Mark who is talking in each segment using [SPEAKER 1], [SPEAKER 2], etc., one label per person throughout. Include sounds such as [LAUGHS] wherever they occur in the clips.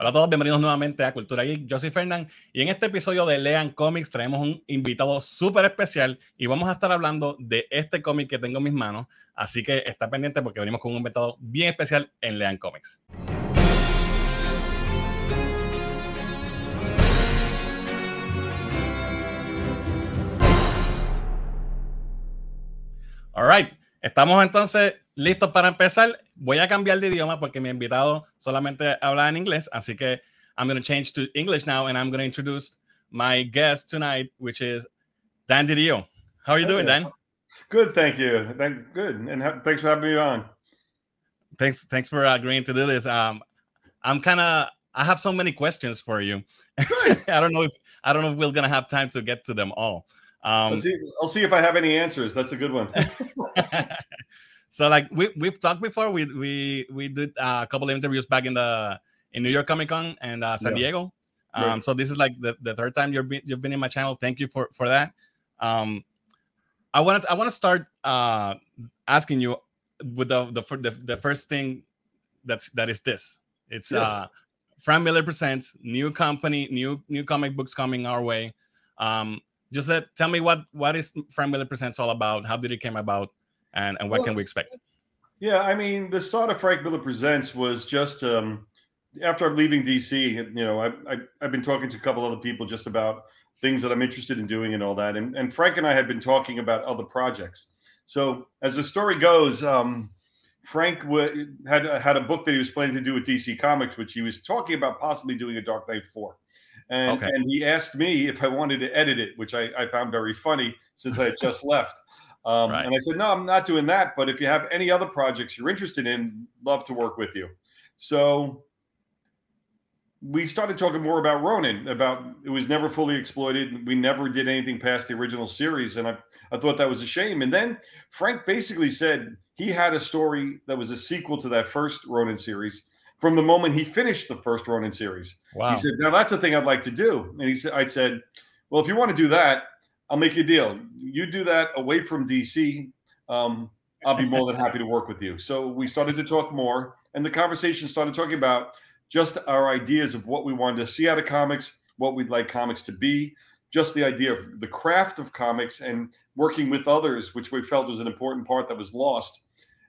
[SPEAKER 1] Hola a todos, bienvenidos nuevamente a Cultura Geek. Yo soy Fernán y en este episodio de Lean Comics traemos un invitado súper especial y vamos a estar hablando de este cómic que tengo en mis manos. Así que está pendiente porque venimos con un invitado bien especial en Lean Comics. All right, estamos entonces listos para empezar. Voy a cambiar de idioma porque mi invitado solamente habla en inglés, así que I'm going to change to English now and I'm going to introduce my guest tonight, which is Dan DiDio. How are you doing, Dan?
[SPEAKER 2] Good, thank you. Thank, good, and ha- thanks for having me on.
[SPEAKER 1] Thanks, thanks for agreeing to do this. Um, I'm kind of, I have so many questions for you. [LAUGHS] I don't know if I don't know if we're gonna have time to get to them all.
[SPEAKER 2] Um, Let's see, I'll see if I have any answers. That's a good one. [LAUGHS]
[SPEAKER 1] So like we we've talked before. We we we did a couple of interviews back in the in New York Comic Con and uh, San yeah. Diego. Um, right. So this is like the, the third time you've been you've been in my channel. Thank you for for that. Um, I want to I want to start uh, asking you with the, the the the first thing that's that is this. It's yes. uh, Frank Miller presents new company, new new comic books coming our way. Um, just let tell me what what is Frank Miller presents all about? How did it came about? and, and what well, can we expect?
[SPEAKER 2] Yeah, I mean, the start of Frank Miller Presents was just um, after I'm leaving DC. You know, I, I, I've been talking to a couple other people just about things that I'm interested in doing and all that. And, and Frank and I had been talking about other projects. So as the story goes, um, Frank w- had had a book that he was planning to do with DC Comics, which he was talking about possibly doing a Dark Knight Four. And, okay. and he asked me if I wanted to edit it, which I, I found very funny since I had just [LAUGHS] left. Um, right. And I said, no, I'm not doing that. But if you have any other projects you're interested in, love to work with you. So we started talking more about Ronin, about it was never fully exploited. We never did anything past the original series. And I, I thought that was a shame. And then Frank basically said he had a story that was a sequel to that first Ronin series from the moment he finished the first Ronin series. Wow. He said, now that's the thing I'd like to do. And he said, I said, well, if you want to do that, I'll make you a deal. You do that away from DC. Um, I'll be more than [LAUGHS] happy to work with you. So we started to talk more, and the conversation started talking about just our ideas of what we wanted to see out of comics, what we'd like comics to be, just the idea of the craft of comics and working with others, which we felt was an important part that was lost.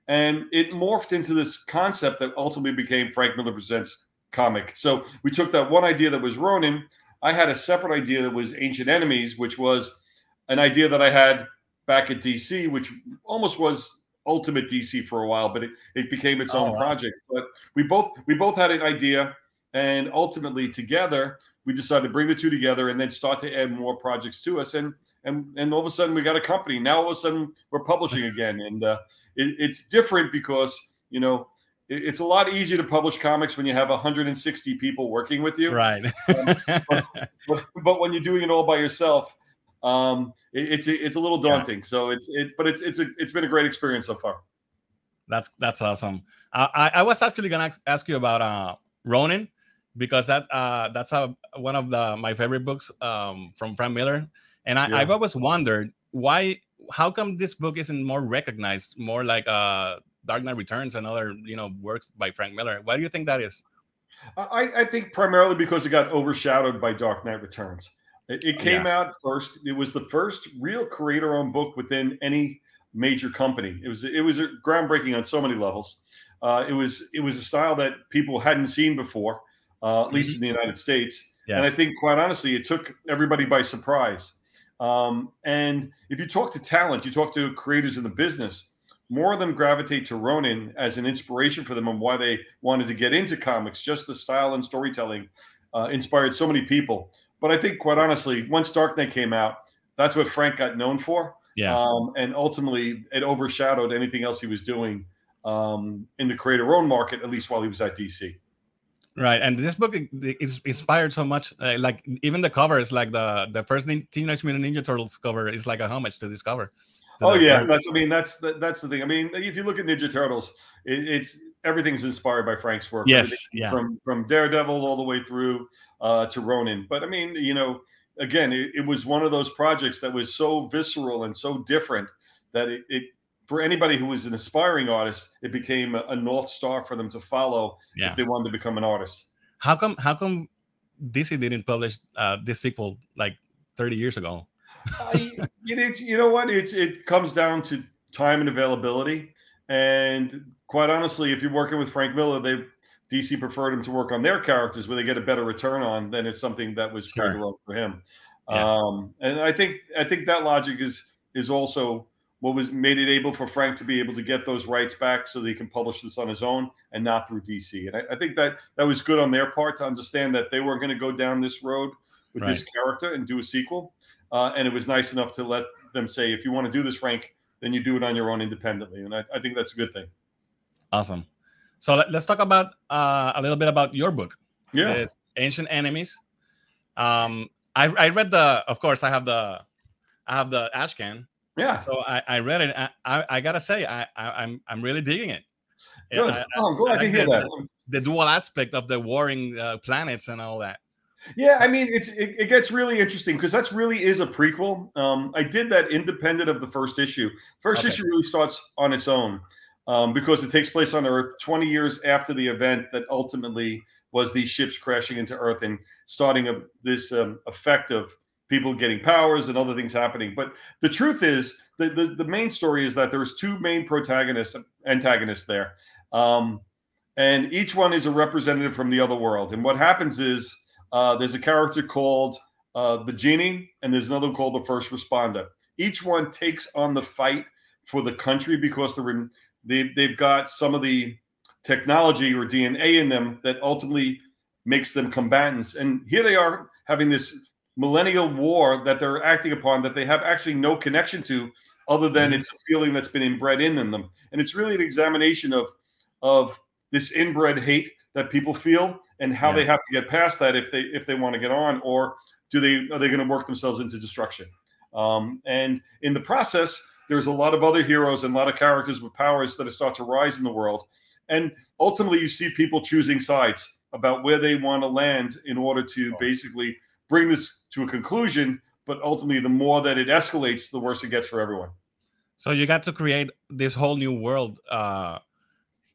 [SPEAKER 2] And it morphed into this concept that ultimately became Frank Miller Presents comic. So we took that one idea that was Ronin. I had a separate idea that was Ancient Enemies, which was an idea that I had back at DC, which almost was Ultimate DC for a while, but it, it became its oh, own wow. project. But we both we both had an idea, and ultimately together we decided to bring the two together and then start to add more projects to us. And and and all of a sudden we got a company. Now all of a sudden we're publishing [LAUGHS] again, and uh, it, it's different because you know it's a lot easier to publish comics when you have 160 people working with you.
[SPEAKER 1] Right.
[SPEAKER 2] um, but, but, but, when you're doing it all by yourself, um, it, it's it's a little daunting. Yeah. So it's it, but it's it's a it's been a great experience so far.
[SPEAKER 1] That's that's awesome. I I was actually gonna ask you about uh Ronin because that uh that's a, one of the my favorite books um from Frank Miller, and I, yeah. I've always wondered why how come this book isn't more recognized, more like uh Dark Knight Returns and other you know works by Frank Miller. Why do you think that is?
[SPEAKER 2] I, I think primarily because it got overshadowed by Dark Knight Returns. It, it came yeah. out first. It was the first real creator-owned book within any major company. It was it was groundbreaking on so many levels. Uh, it was it was a style that people hadn't seen before, uh, at least mm-hmm. in the United States. Yes. And I think, quite honestly, it took everybody by surprise. Um, and if you talk to talent, you talk to creators in the business, more of them gravitate to Ronin as an inspiration for them and why they wanted to get into comics. Just the style and storytelling uh, inspired so many people. But I think, quite honestly, once Dark Knight came out, that's what Frank got known for.
[SPEAKER 1] Yeah.
[SPEAKER 2] Um, and ultimately, it overshadowed anything else he was doing um, in the creator own market, at least while he was at DC.
[SPEAKER 1] Right, and this book is inspired so much. Uh, like even the cover is like the the first Teenage Mutant Ninja Turtles cover is like a homage to this cover.
[SPEAKER 2] To oh yeah, first. that's I mean that's the, that's the thing. I mean, if you look at Ninja Turtles, it, it's everything's inspired by Frank's work.
[SPEAKER 1] Yes, yeah.
[SPEAKER 2] From from Daredevil all the way through uh, to Ronin. But I mean, you know, again, it, it, was one of those projects that was so visceral and so different that it, it for anybody who was an aspiring artist, it became a, north star for them to follow yeah. if they wanted to become an artist.
[SPEAKER 1] how come how come DC didn't publish uh, this sequel like 30 years ago?
[SPEAKER 2] I, you know what? It's it comes down to time and availability. And quite honestly, if you're working with Frank Miller, they DC preferred him to work on their characters where they get a better return on than it's something that was sure. for him. Yeah. Um, and I think I think that logic is is also what was made it able for Frank to be able to get those rights back so that he can publish this on his own and not through DC. And I, I think that that was good on their part to understand that they weren't going to go down this road with right. this character and do a sequel. Uh, and it was nice enough to let them say, if you want to do this, Frank, then you do it on your own independently. And I, I think that's a good thing.
[SPEAKER 1] Awesome. So let, us talk about uh, a little bit about your book.
[SPEAKER 2] Yeah. It's
[SPEAKER 1] Ancient Enemies. Um, I, I read the, of course, I have the, I have the Ashcan
[SPEAKER 2] yeah.
[SPEAKER 1] So I, I read it. I, I, I gotta say, I, I am I'm, I'm really digging it.
[SPEAKER 2] Good. I, oh, I'm glad to hear
[SPEAKER 1] the,
[SPEAKER 2] that.
[SPEAKER 1] The dual aspect of the warring uh, planets and all that.
[SPEAKER 2] Yeah, I mean, it's it, it gets really interesting because that's really is a prequel. Um, I did that independent of the first issue. First okay. issue really starts on its own um, because it takes place on Earth 20 years after the event that ultimately was these ships crashing into Earth and starting a, this um, effect of people getting powers and other things happening. But the truth is, the, the, the main story is that there's two main protagonists, antagonists there. Um, and each one is a representative from the other world. And what happens is uh, there's a character called uh, the genie, and there's another called the first responder. Each one takes on the fight for the country because they're in, they, they've got some of the technology or DNA in them that ultimately makes them combatants. And here they are having this millennial war that they're acting upon that they have actually no connection to other than mm-hmm. it's a feeling that's been inbred in them and it's really an examination of of this inbred hate that people feel and how yeah. they have to get past that if they if they want to get on or do they are they going to work themselves into destruction um, and in the process there's a lot of other heroes and a lot of characters with powers that start to rise in the world and ultimately you see people choosing sides about where they want to land in order to oh. basically bring this to a conclusion. But ultimately, the more that it escalates, the worse it gets for everyone.
[SPEAKER 1] So you got to create this whole new world uh,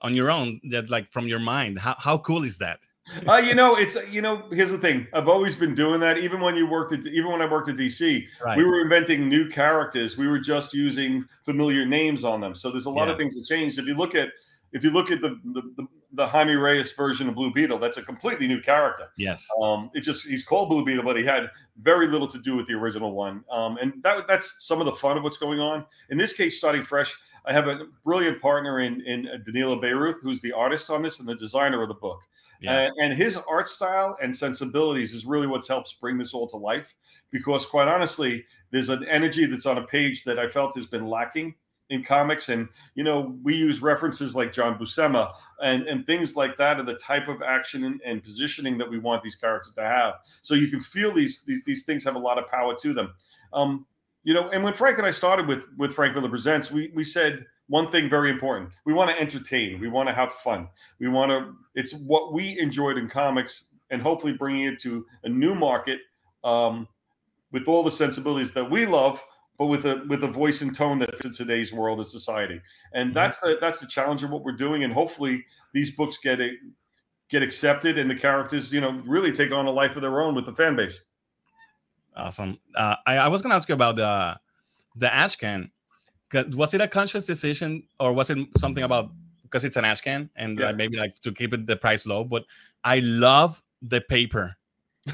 [SPEAKER 1] on your own, that like from your mind. How how cool is that? [LAUGHS]
[SPEAKER 2] uh, you know, it's you know, here's the thing. I've always been doing that. Even when you worked at, even when I worked at DC, right. we were inventing new characters. We were just using familiar names on them. So there's a lot yeah. of things that changed. If you look at if you look at the, the, the the Jaime Reyes version of Blue Beetle, that's a completely new character.
[SPEAKER 1] Yes.
[SPEAKER 2] Um, it just he's called Blue Beetle, but he had very little to do with the original one. Um, and that that's some of the fun of what's going on. In this case, starting fresh, I have a brilliant partner in in Danilo Beyruth, who's the artist on this and the designer of the book. Yeah. and his art style and sensibilities is really what's helps bring this all to life. Because quite honestly, there's an energy that's on a page that I felt has been lacking in comics and you know we use references like john buscema and and things like that are the type of action and, and, positioning that we want these characters to have. So you can feel these these these things have a lot of power to them. Um you know and when frank and i started with with frank miller presents we we said one thing very important. We want to entertain. We want to have fun. We want to it's what we enjoyed in comics and hopefully bringing it to a new market um with all the sensibilities that we love but with a with a voice and tone that fits today's world and society. And mm-hmm. that's the that's the challenge of what we're doing. And hopefully these books get it get accepted and the characters, you know, really take on a life of their own with the fan base.
[SPEAKER 1] Awesome. Uh, I, I was gonna ask you about the the Ashcan. Was it a conscious decision or was it something about because it's an Ashcan and yeah. uh, maybe like to keep it the price low? But I love the paper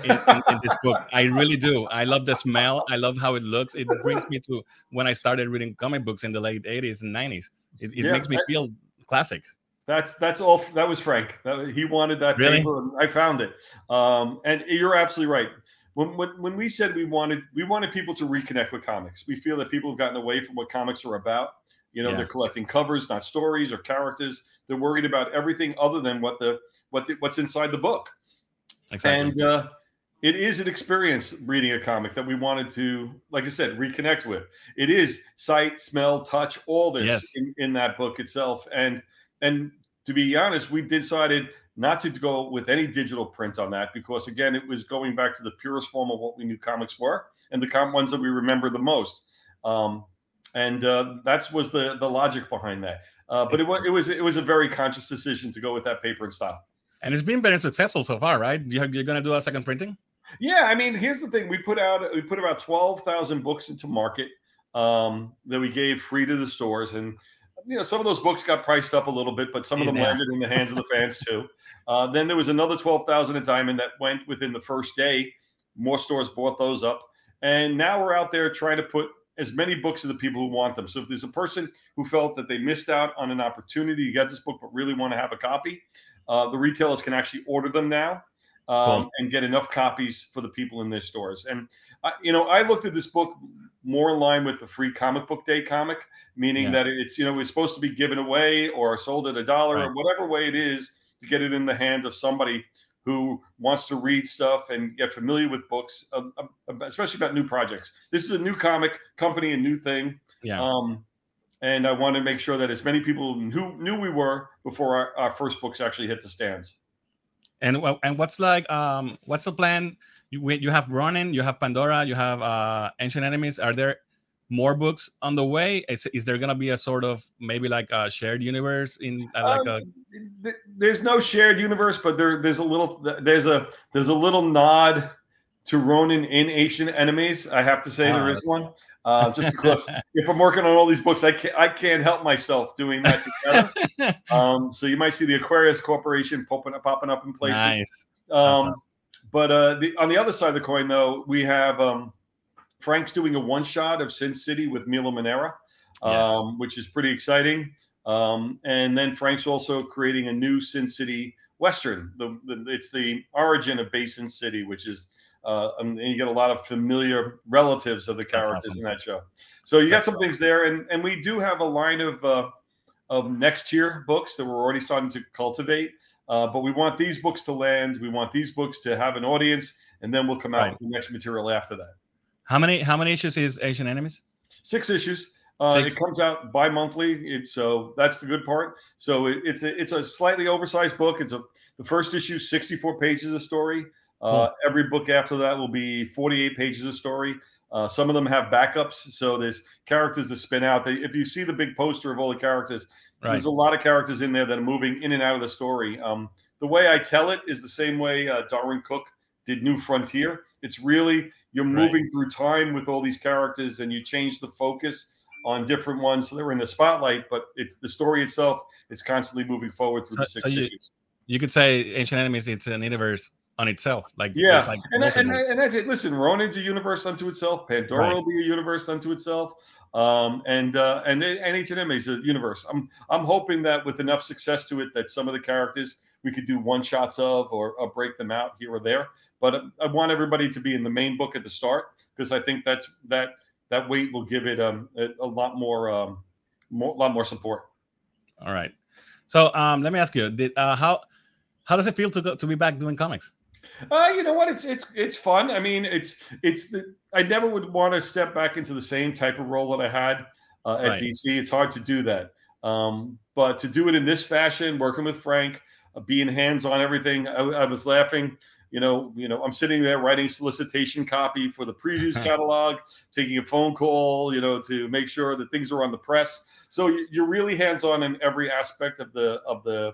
[SPEAKER 1] in, in, in, this book. I really do. I love the smell. I love how it looks. It brings me to when I started reading comic books in the late 80s and 90s. It, it yeah, makes me I, feel classic.
[SPEAKER 2] That's that's all. That was Frank. That, he wanted that really? paper. I found it. Um, and you're absolutely right. When, when, when we said we wanted we wanted people to reconnect with comics, we feel that people have gotten away from what comics are about. You know, yeah. they're collecting covers, not stories or characters. They're worried about everything other than what the what the, what's inside the book. Exactly. And uh, it is an experience reading a comic that we wanted to, like I said, reconnect with. It is sight, smell, touch, all this yes. in, in, that book itself. And and to be honest, we decided not to go with any digital print on that because again, it was going back to the purest form of what we knew comics were and the com- ones that we remember the most. Um, and uh, that was the the logic behind that. Uh, but it was it was it was a very conscious decision to go with that paper and style.
[SPEAKER 1] And it's been very successful so far, right? You're, you're going to do a second printing?
[SPEAKER 2] Yeah, I mean, here's the thing: we put out we put about twelve thousand books into market um, that we gave free to the stores, and you know some of those books got priced up a little bit, but some of them yeah. landed in the hands of the fans too. Uh, then there was another twelve thousand at Diamond that went within the first day. More stores bought those up, and now we're out there trying to put as many books to the people who want them. So if there's a person who felt that they missed out on an opportunity to get this book but really want to have a copy, uh, the retailers can actually order them now um, cool. and get enough copies for the people in their stores. And I, you know, I looked at this book more in line with the free comic book day comic, meaning yeah. that it's you know it's supposed to be given away or sold at a dollar right. or whatever way it is to get it in the hands of somebody who wants to read stuff and get familiar with books, uh, uh, especially about new projects. This is a new comic company, a new thing.
[SPEAKER 1] Yeah.
[SPEAKER 2] Um, and I want to make sure that as many people who knew we were before our, our first books actually hit the stands.
[SPEAKER 1] And and what's like um what's the plan? You you have Ronin, you have Pandora, you have uh Ancient Enemies. Are there more books on the way? Is, is there gonna be a sort of maybe like a shared universe in uh, like um,
[SPEAKER 2] a? There's no shared universe, but there there's a little there's a there's a little nod to Ronin in Ancient Enemies. I have to say there is one. Uh, just because if I'm working on all these books, I can't I can't help myself doing that together. [LAUGHS] um, so you might see the Aquarius Corporation popping up, popping up in places. Nice. Um, awesome. But uh, the, on the other side of the coin, though, we have um, Frank's doing a one shot of Sin City with Milo Manara, yes. Um, which is pretty exciting. Um, and then Frank's also creating a new Sin City Western. The, the, it's the origin of Basin City, which is uh, and you get a lot of familiar relatives of the characters awesome. in that show. So you That's got some awesome. things there, and and we do have a line of uh, of next tier books that we're already starting to cultivate. Uh, but we want these books to land. We want these books to have an audience, and then we'll come out right. with the next material after that.
[SPEAKER 1] How many how many issues is Ancient Enemies?
[SPEAKER 2] Six issues. Uh, Six. It comes out bi-monthly, it, so that's the good part. So it, it's a it's a slightly oversized book. It's a the first issue, sixty four pages of story. Uh, hmm. Every book after that will be 48 pages of story. Uh, some of them have backups, so there's characters that spin out. They, if you see the big poster of all the characters, right. there's a lot of characters in there that are moving in and out of the story. Um, the way I tell it is the same way uh, Darwyn Cooke did New Frontier. It's really you're moving right. through time with all these characters, and you change the focus on different ones, so they're in the spotlight. But it's the story itself is constantly moving forward through so, the six so
[SPEAKER 1] you,
[SPEAKER 2] issues.
[SPEAKER 1] You could say Ancient Enemies. It's an universe on itself. Like
[SPEAKER 2] yeah,
[SPEAKER 1] like
[SPEAKER 2] and, that, and, and, that's it. Listen, Ronin's a universe unto itself. Pandora right. will be a universe unto itself. Um, and uh, and and H&M is a universe. I'm I'm hoping that with enough success to it, that some of the characters we could do one shots of or, or break them out here or there. But I want everybody to be in the main book at the start because I think that's that that weight will give it um, a, a lot more um, more lot more support.
[SPEAKER 1] All right. So um, let me ask you, did uh, how how does it feel to go to be back doing comics?
[SPEAKER 2] Uh, you know what? It's it's it's fun. I mean, it's it's the I never would want to step back into the same type of role that I had uh, at right. DC. It's hard to do that. Um, but to do it in this fashion, working with Frank, uh, being hands on everything, I, I, was laughing. You know, you know, I'm sitting there writing solicitation copy for the previews [LAUGHS] catalog, taking a phone call, you know, to make sure that things are on the press. So you're really hands on in every aspect of the of the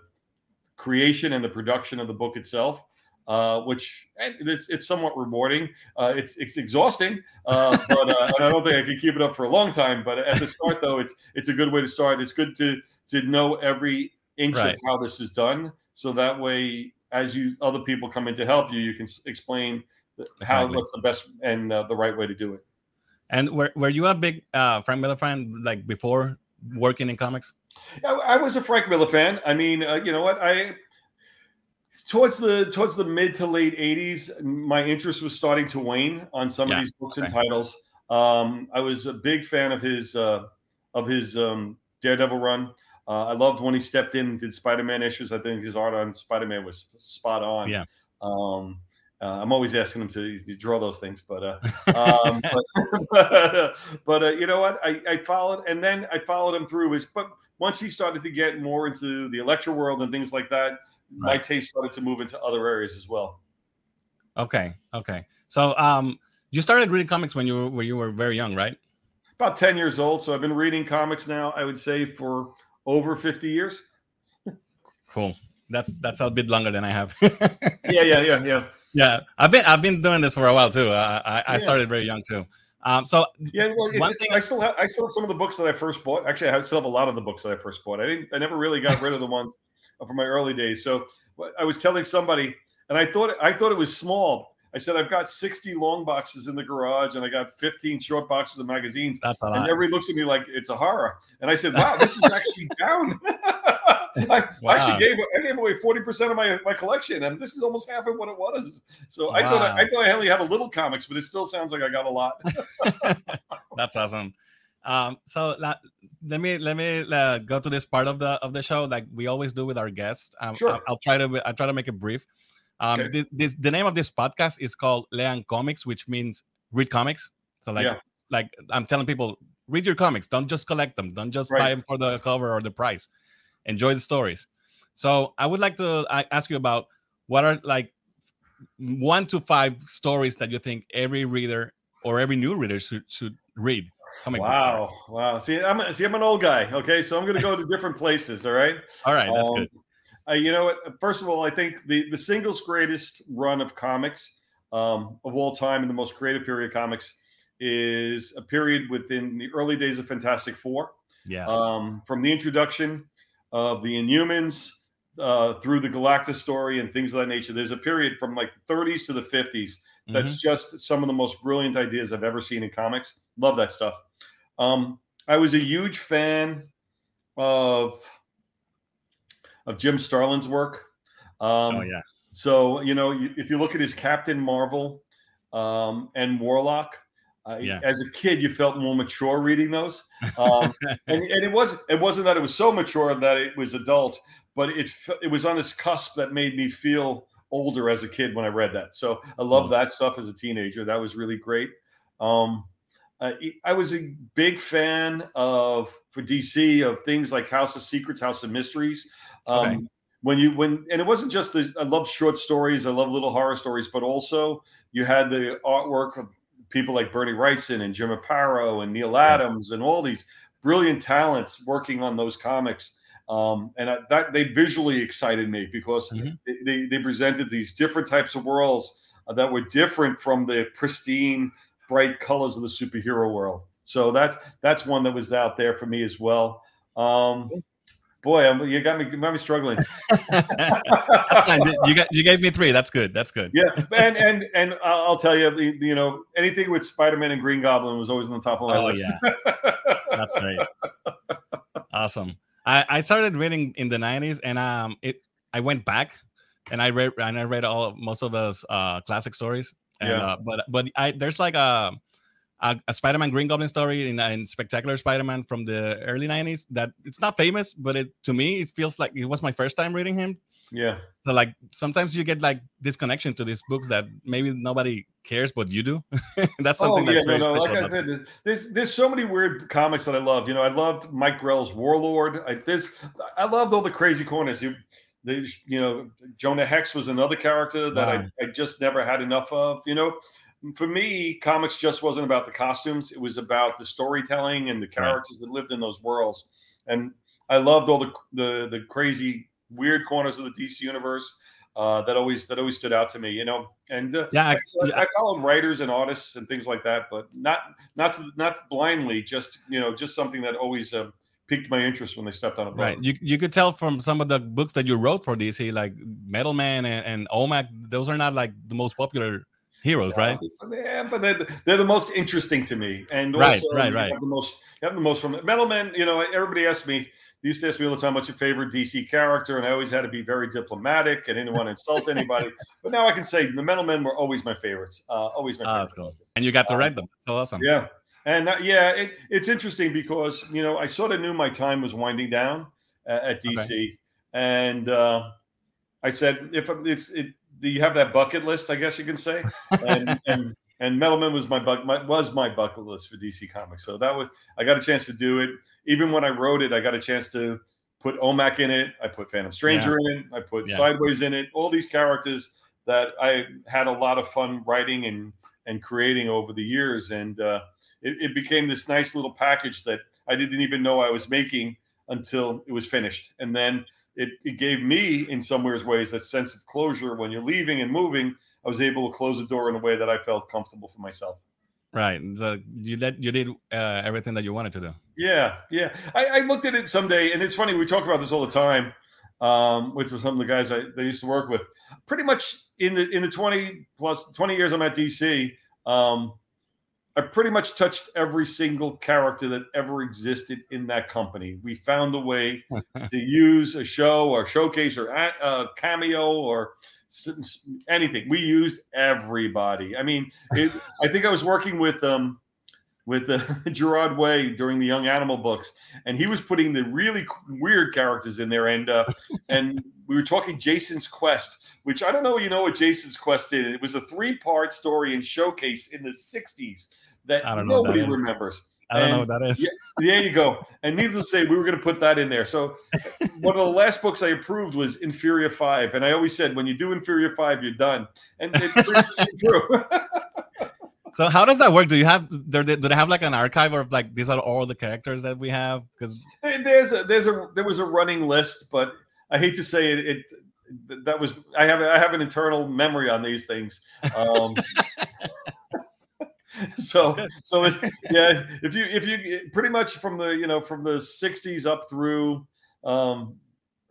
[SPEAKER 2] creation and the production of the book itself uh, which it's, it's somewhat rewarding. Uh, it's it's exhausting, uh, but uh, and I don't think I can keep it up for a long time. But at the start, though, it's it's a good way to start. It's good to to know every inch right. of how this is done, so that way, as you other people come in to help you, you can explain how exactly. what's the best and uh, the right way to do it.
[SPEAKER 1] And were were you a big uh, Frank Miller fan like before working in comics?
[SPEAKER 2] I, I was a Frank Miller fan. I mean, you know what I towards the towards the mid to late 80s my interest was starting to wane on some yeah. of these books okay. and titles um, i was a big fan of his uh, of his um, daredevil run uh, i loved when he stepped in and did spider-man issues i think his art on spider-man was spot on
[SPEAKER 1] yeah
[SPEAKER 2] um, uh, I'm always asking him to, to draw those things, but uh, [LAUGHS] um, but, [LAUGHS] but uh, you know what? I, I followed, and then I followed him through his. But once he started to get more into the Elektra world and things like that, right. my taste started to move into other areas as well.
[SPEAKER 1] Okay, okay. So um, you started reading comics when you were when you were very young, right?
[SPEAKER 2] About ten years old. So I've been reading comics now. I would say for over fifty years.
[SPEAKER 1] cool. That's that's a bit longer than I have. [LAUGHS]
[SPEAKER 2] yeah, yeah, yeah, yeah.
[SPEAKER 1] Yeah, I've been I've been doing this for a while too. I I, I started very young too. Um, so
[SPEAKER 2] yeah, well, one it, thing I still have I still have some of the books that I first bought. Actually, I still have a lot of the books that I first bought. I didn't I never really got rid of the ones from my early days. So I was telling somebody, and I thought I thought it was small. I said I've got 60 long boxes in the garage and I got 15 short boxes of magazines. and everybody looks at me like it's a horror. And I said, "Wow, this is actually [LAUGHS] down." [LAUGHS] I, wow. I, actually gave I gave away 40 percent of my, my collection, and this is almost half of what it was. So wow. I thought I, I, thought I only had a little comics, but it still sounds like I got a lot. [LAUGHS]
[SPEAKER 1] That's awesome. Um, so let me let me uh, go to this part of the of the show, like we always do with our guests. Um, sure. I'll, I'll, try to I'll try to make it brief. Um, okay. this, this, the name of this podcast is called Lean Comics, which means read comics. So like yeah. like I'm telling people, read your comics. Don't just collect them. Don't just right. buy them for the cover or the price enjoy the stories. So I would like to ask you about what are like one to five stories that you think every reader or every new reader should, should read.
[SPEAKER 2] Coming wow, wow. See, I'm see, I'm an old guy. Okay, so I'm going to go to different places. All right.
[SPEAKER 1] All right, that's um, good.
[SPEAKER 2] Uh, you know what? First of all, I think the the singles greatest run of comics um, of all time and the most creative period of comics is a period within the early days of Fantastic Four.
[SPEAKER 1] Yeah.
[SPEAKER 2] Um, from the introduction of the Inhumans uh, through the Galactus story and things of that nature. There's a period from like the 30s to the 50s that's mm-hmm. just some of the most brilliant ideas I've ever seen in comics. Love that stuff. Um, I was a huge fan of of Jim Starlin's work.
[SPEAKER 1] Um, oh yeah.
[SPEAKER 2] So you know, if you look at his Captain Marvel um, and Warlock, uh, yeah. As a kid, you felt more mature reading those, um, [LAUGHS] and, and, it was it wasn't that it was so mature that it was adult, but it it was on this cusp that made me feel older as a kid when I read that. So I love mm. that stuff as a teenager. That was really great. Um, uh, I was a big fan of for DC of things like House of Secrets, House of Mysteries. Um, okay. When you when and it wasn't just the I love short stories, I love little horror stories, but also you had the artwork of people like Bernie Wrightson and Jim Aparo and Neal Adams and all these brilliant talents working on those comics. Um, and I, that they visually excited me because mm-hmm. they, they, presented these different types of worlds uh, that were different from the pristine, bright colors of the superhero world. So that's that's one that was out there for me as well. Um, Boy, I'm, you got me, you got me struggling. [LAUGHS]
[SPEAKER 1] That's fine. You got you gave me three. That's good. That's good.
[SPEAKER 2] Yeah, and and and I'll tell you, you know, anything with Spider Man and Green Goblin was always on the top of my oh, list.
[SPEAKER 1] Yeah. [LAUGHS] That's great. Awesome. I, I started reading in the '90s, and um, it I went back and I read and I read all most of those uh classic stories. And, yeah. Uh, but but I there's like a a, a Spider-Man Green Goblin story in, in Spectacular Spider-Man from the early '90s. That it's not famous, but it to me it feels like it was my first time reading him.
[SPEAKER 2] Yeah.
[SPEAKER 1] So like sometimes you get like this connection to these books that maybe nobody cares, but you do. [LAUGHS] that's something oh, that's yeah, very no, no.
[SPEAKER 2] Like I said, there's there's so many weird comics that I love. You know, I loved Mike Grell's Warlord. I this I loved all the crazy corners. You they, you know, Jonah Hex was another character that wow. I, I just never had enough of. You know, for me, comics just wasn't about the costumes. It was about the storytelling and the characters right. that lived in those worlds. And I loved all the the, the crazy, weird corners of the DC universe. Uh, that always that always stood out to me, you know. And uh, yeah, I, I, I, call them writers and artists and things like that, but not not to, not blindly. Just you know, just something that always uh, piqued my interest when they stepped on a boat.
[SPEAKER 1] Right. You you could tell from some of the books that you wrote for DC, like Metal Men and, and OMAC. Those are not like the most popular heroes, right?
[SPEAKER 2] Yeah, but they're, they're the most interesting to me, and
[SPEAKER 1] right, right, right.
[SPEAKER 2] Have the most have the most from Metal Men. You know, everybody asks me. They used to ask me all the time, "What's your favorite DC character?" And I always had to be very diplomatic. and didn't want to insult anybody. [LAUGHS] but now I can say the Metal Men were always my favorites. Uh, always my. Oh,
[SPEAKER 1] that's cool. And you got to um, read them. So awesome.
[SPEAKER 2] Yeah, and uh, yeah, it, it's interesting because you know I sort of knew my time was winding down uh, at DC, okay. and uh, I said if it's it, you have that bucket list? I guess you can say. And [LAUGHS] and, and Metal Men was my, my was my bucket list for DC Comics. So that was I got a chance to do it. Even when I wrote it, I got a chance to put OMAC in it. I put Phantom Stranger yeah. in it. I put yeah. Sideways in it. All these characters that I had a lot of fun writing and and creating over the years, and uh, it, it became this nice little package that I didn't even know I was making until it was finished. And then it, it gave me, in some ways, that sense of closure when you're leaving and moving. I was able to close the door in a way that I felt comfortable for myself.
[SPEAKER 1] Right. The, you did you did uh, everything that you wanted to do.
[SPEAKER 2] Yeah, yeah. I, I, looked at it someday, and it's funny. We talk about this all the time, um, which was some of the guys I they used to work with. Pretty much in the in the twenty plus twenty years I'm at DC, um, I pretty much touched every single character that ever existed in that company. We found a way [LAUGHS] to use a show or showcase or a cameo or anything. We used everybody. I mean, it, [LAUGHS] I think I was working with um with uh, [LAUGHS] Gerard Way during the Young Animal books, and he was putting the really weird characters in there. And uh, and we were talking Jason's Quest, which I don't know. You know what Jason's Quest did? It was a three part story and showcase in the '60s that nobody that remembers.
[SPEAKER 1] I don't and know what that is.
[SPEAKER 2] Yeah, there you go. And needless to say, we were going to put that in there. So one of the [LAUGHS] last books I approved was Inferior Five, and I always said, when you do Inferior Five, you're done. And it's [LAUGHS] true. [LAUGHS]
[SPEAKER 1] so how does that work? Do you have do they, do they have like an archive of like these are all the characters that we have? Because
[SPEAKER 2] there's a there's a there was a running list, but I hate to say it, it that was I have I have an internal memory on these things. Um, [LAUGHS] so so it, [LAUGHS] yeah if you if you pretty much from the you know from the 60s up through um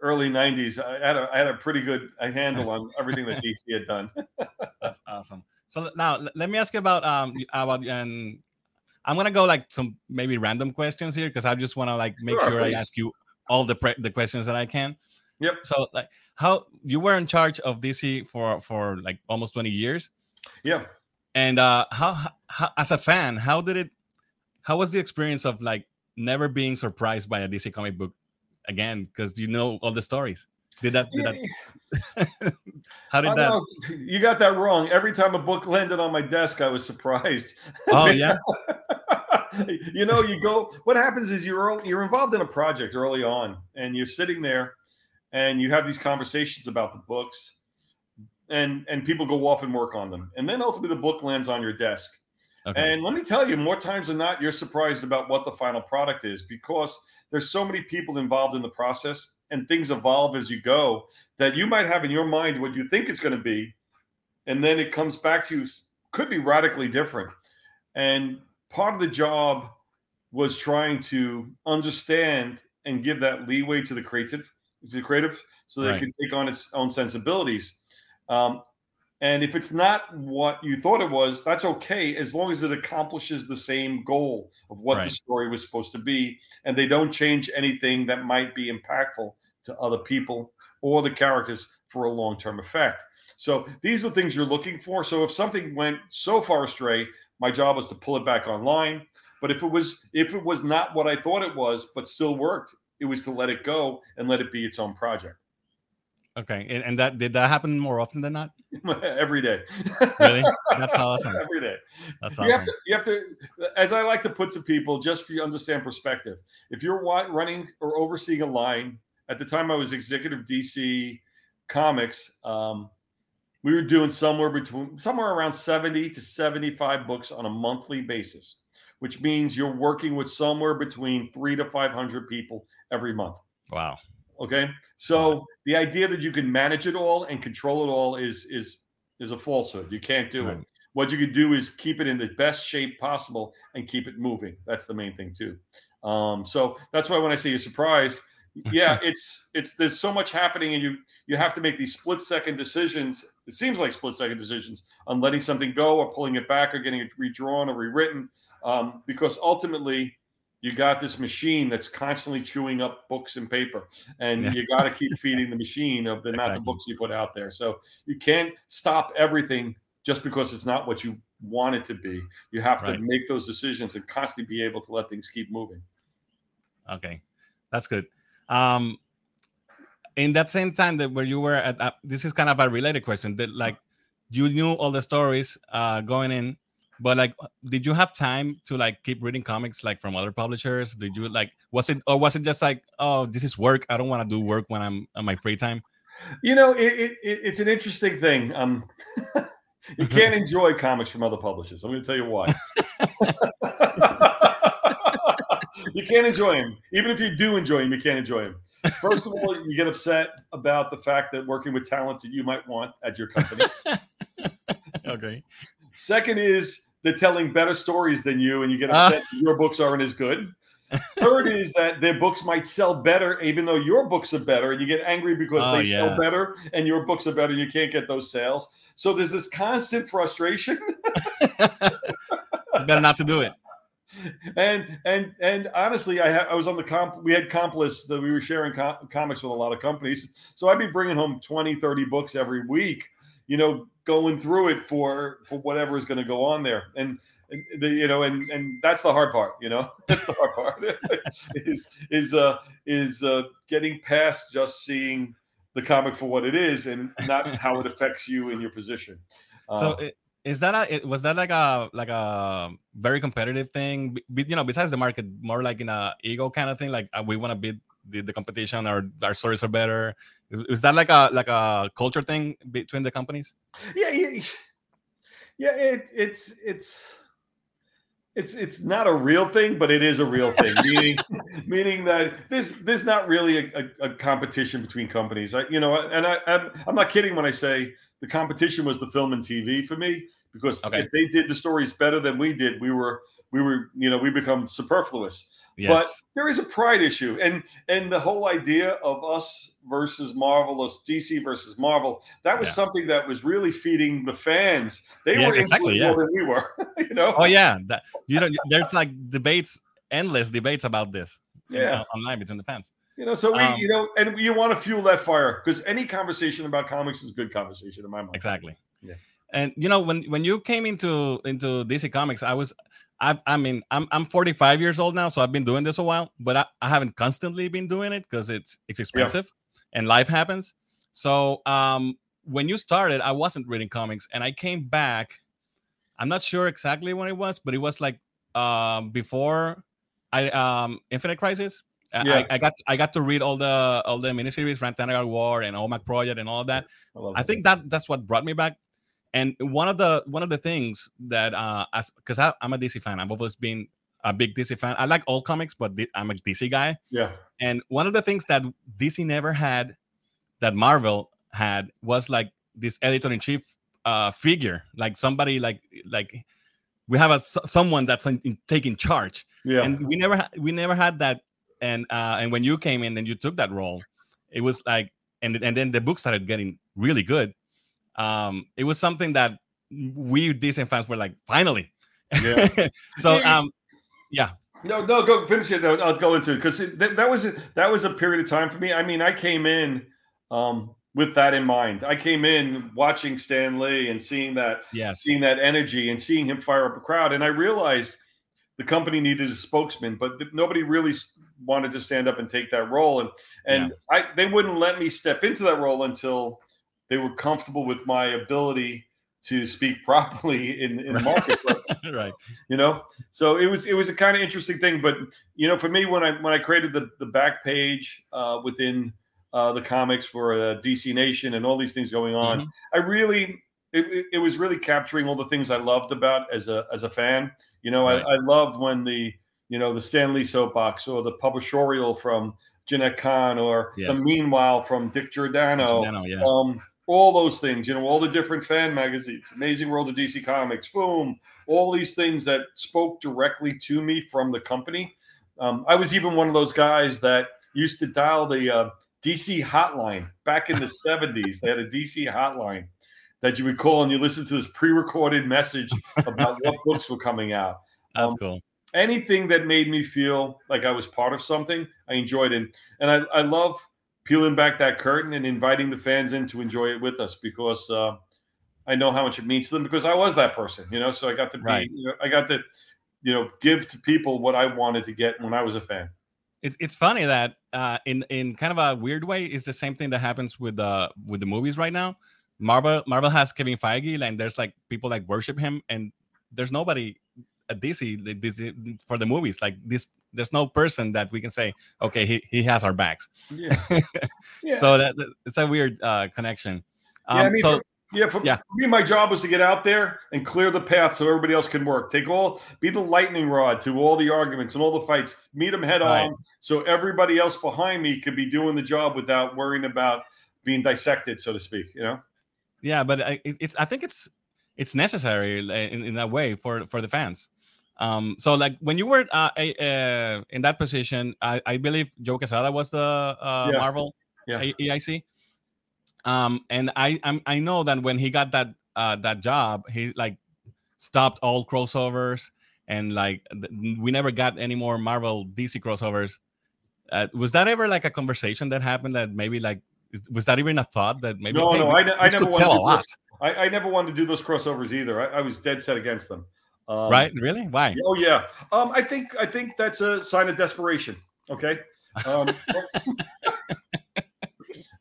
[SPEAKER 2] early 90s i had a, I had a pretty good handle on everything that dc had done. [LAUGHS]
[SPEAKER 1] That's awesome. So now let me ask you about um about and i'm gonna go like some maybe random questions here because i just want to like make sure, sure i ask you all the pre- the questions that i can.
[SPEAKER 2] Yep.
[SPEAKER 1] So like how you were in charge of dc for for like almost 20 years?
[SPEAKER 2] Yeah
[SPEAKER 1] and uh, how, how, as a fan, how did it? How was the experience of like never being surprised by a DC comic book again? Because you know all the stories. Did that? Did that [LAUGHS] how did that? Know.
[SPEAKER 2] You got that wrong. Every time a book landed on my desk, I was surprised.
[SPEAKER 1] Oh [LAUGHS] yeah.
[SPEAKER 2] you know, you go. What happens is you're early, you're involved in a project early on, and you're sitting there, and you have these conversations about the books, and and people go off and work on them and then ultimately the book lands on your desk okay. and let me tell you more times than not you're surprised about what the final product is because there's so many people involved in the process and things evolve as you go that you might have in your mind what you think it's going to be and then it comes back to you could be radically different and part of the job was trying to understand and give that leeway to the creative to the creative so they right. can take on its own sensibilities um, and if it's not what you thought it was, that's okay as long as it accomplishes the same goal of what right. the story was supposed to be, and they don't change anything that might be impactful to other people or the characters for a long-term effect. So these are the things you're looking for. So if something went so far astray, my job was to pull it back online. But if it was if it was not what I thought it was, but still worked, it was to let it go and let it be its own project.
[SPEAKER 1] Okay, and, and that did that happen more often than not? [LAUGHS]
[SPEAKER 2] Every day.
[SPEAKER 1] really? That's [LAUGHS] awesome.
[SPEAKER 2] Every day.
[SPEAKER 1] That's
[SPEAKER 2] awesome. You have to. You have to. As I like to put to people, just for you understand perspective. If you're running or overseeing a line, at the time I was executive DC Comics, um, we were doing somewhere between somewhere around 70 to 75 books on a monthly basis, which means you're working with somewhere between three to 500 people every month.
[SPEAKER 1] Wow.
[SPEAKER 2] Okay. So the idea that you can manage it all and control it all is is is a falsehood. You can't do right. it. What you can do is keep it in the best shape possible and keep it moving. That's the main thing too. Um, so that's why when I say you're surprised, [LAUGHS] yeah, it's it's there's so much happening and you you have to make these split second decisions. It seems like split second decisions on letting something go or pulling it back or getting it redrawn or rewritten, um, because ultimately you got this machine that's constantly chewing up books and paper and yeah. you got to keep feeding the machine of the exactly. amount of books you put out there so you can't stop everything just because it's not what you want it to be you have right. to make those decisions and constantly be able to let things keep moving
[SPEAKER 1] okay that's good um in that same time that where you were at uh, this is kind of a related question that like you knew all the stories uh going in but like did you have time to like keep reading comics like from other publishers? Did you like was it or was it just like oh this is work. I don't want to do work when i'm on my free time
[SPEAKER 2] you know it, it, it's an interesting thing um [LAUGHS] you can't [LAUGHS] enjoy comics from other publishers. I'm going to tell you why. [LAUGHS] You can't enjoy them even if you do enjoy them you can't enjoy them First of all, you get upset about the fact that working with talent that you might want at your company.
[SPEAKER 1] okay.
[SPEAKER 2] Second is they're telling better stories than you, and you get upset uh. your books aren't as good. Third is that their books might sell better, even though your books are better, and you get angry because oh, they yeah. sell better and your books are better, and you can't get those sales. So there's this constant frustration. [LAUGHS]
[SPEAKER 1] better not to do it.
[SPEAKER 2] And and and honestly, I ha- I was on the comp. We had comp lists that we were sharing com- comics with a lot of companies. So I'd be bringing home 20, 30 books every week. You know, going through it for for whatever is going to go on there. And the you know and and that's the hard part you know? [LAUGHS] That's the hard part. [LAUGHS] Is is uh is uh getting past just seeing the comic for what it is and not how it affects you in your position.
[SPEAKER 1] So uh, is that a was that like a like a very competitive thing? You know besides the market more like in a ego kind of thing like uh, we want to beat the, the competition or our stories are better is that like a like a culture thing between the companies
[SPEAKER 2] yeah yeah, yeah it, it's it's it's it's not a real thing, but it is a real thing. [LAUGHS] meaning, meaning that this there's not really a, a, a competition between companies. I, you know, and I I'm, I'm, not kidding when I say the competition was the film and TV for me because okay. if they did the stories better than we did, we were we were you know we become superfluous. Yes. But there is a pride issue, and and the whole idea of us versus Marvel, us DC versus Marvel, that was yeah. something that was really feeding the fans. They yeah, were exactly yeah. more than we were, [LAUGHS] you know.
[SPEAKER 1] Oh yeah, that, you know, there's like debates, endless debates about this.
[SPEAKER 2] Yeah,
[SPEAKER 1] online between the fans.
[SPEAKER 2] You know, so we, um, you know, and you want to fuel that fire because any conversation about comics is good conversation in my mind.
[SPEAKER 1] Exactly. Yeah. And you know, when when you came into into DC Comics, I was I, I mean, I'm I'm 45 years old now, so I've been doing this a while, but I, I haven't constantly been doing it because it's it's expensive yeah. and life happens. So um, when you started, I wasn't reading comics, and I came back. I'm not sure exactly when it was, but it was like um, before I um, Infinite Crisis. Yeah. I, I, got I got to read all the all the miniseries, Rann War and OMAC Project and all that. I, I think that that's what brought me back. And one of the one of the things that uh, as because I'm a DC fan, I've always been a big DC fan. I like all comics, but I'm a DC guy.
[SPEAKER 2] Yeah.
[SPEAKER 1] And one of the things that DC never had, that Marvel had, was like this editor in chief uh, figure, like somebody like like we have a someone that's in, in, taking charge.
[SPEAKER 2] Yeah.
[SPEAKER 1] And we never we never had that. And uh, and when you came in and you took that role, it was like and and then the book started getting really good um, it was something that we DC fans were like, finally. Yeah. [LAUGHS] so um, yeah.
[SPEAKER 2] No, no, go finish it. I'll, I'll go into it because that, that was a, that was a period of time for me. I mean, I came in um, with that in mind. I came in watching Stan Lee and seeing that,
[SPEAKER 1] yes.
[SPEAKER 2] seeing that energy and seeing him fire up a crowd, and I realized the company needed a spokesman, but nobody really wanted to stand up and take that role, and and yeah. I they wouldn't let me step into that role until they were comfortable with my ability to speak properly in, in the marketplace. [LAUGHS]
[SPEAKER 1] right.
[SPEAKER 2] You know, so it was it was a kind of interesting thing. But you know, for me, when I when I created the the back page uh, within uh, the comics for uh, DC Nation and all these things going on, mm-hmm. I really it, it, was really capturing all the things I loved about as a as a fan. You know, right. I, I loved when the you know the Stan Lee soapbox or the publishorial from Jenette Kahn or yes. the Meanwhile from Dick Giordano. Giordano yeah. um, all those things, you know, all the different fan magazines, Amazing World of DC Comics, boom, all these things that spoke directly to me from the company. Um, I was even one of those guys that used to dial the uh, DC hotline back in the [LAUGHS] 70s. They had a DC hotline that you would call and you listen to this pre-recorded message about [LAUGHS] what books were coming out.
[SPEAKER 1] That's um, cool.
[SPEAKER 2] Anything that made me feel like I was part of something, I enjoyed it. And I, I love peeling back that curtain and inviting the fans in to enjoy it with us because uh, I know how much it means to them because I was that person, you know. So I got to be, right. you know, I got to, you know, give to people what I wanted to get when I was a fan.
[SPEAKER 1] It's it's funny that uh, in in kind of a weird way, it's the same thing that happens with uh with the movies right now. Marvel Marvel has Kevin Feige, and there's like people like worship him, and there's nobody at DC, DC for the movies. Like this there's no person that we can say, okay, he, he has our backs. Yeah. [LAUGHS] yeah. so that, that, it's a weird uh, connection. Um, yeah, I
[SPEAKER 2] mean,
[SPEAKER 1] so
[SPEAKER 2] for, Yeah, for,
[SPEAKER 1] Yeah.
[SPEAKER 2] for me, my job was to get out there and clear the path so everybody else can work. Take all, be the lightning rod to all the arguments and all the fights. Meet them head
[SPEAKER 1] Right.
[SPEAKER 2] on, so everybody else behind me could be doing the job without worrying about being dissected, so to speak. You know.
[SPEAKER 1] Yeah, but I, it's I think it's it's necessary in, in that way for for the fans. Um, so like when you were uh, uh, in that position, I, I believe Joe Quesada was the uh,
[SPEAKER 2] Yeah.
[SPEAKER 1] Marvel
[SPEAKER 2] Yeah.
[SPEAKER 1] EIC. Um, and I I'm, I know that when he got that uh, that job, he like stopped all crossovers and like th- we never got any more Marvel DC crossovers. Uh, was that ever like a conversation that happened that maybe like is- was that even a thought that maybe
[SPEAKER 2] No,
[SPEAKER 1] hey,
[SPEAKER 2] no, I, I never wanted to do I, I never wanted to do those crossovers either. I, I was dead set against them. Um,
[SPEAKER 1] right? Really? Why?
[SPEAKER 2] Oh yeah. Um, I think I think that's a sign of desperation. Okay. Um, [LAUGHS]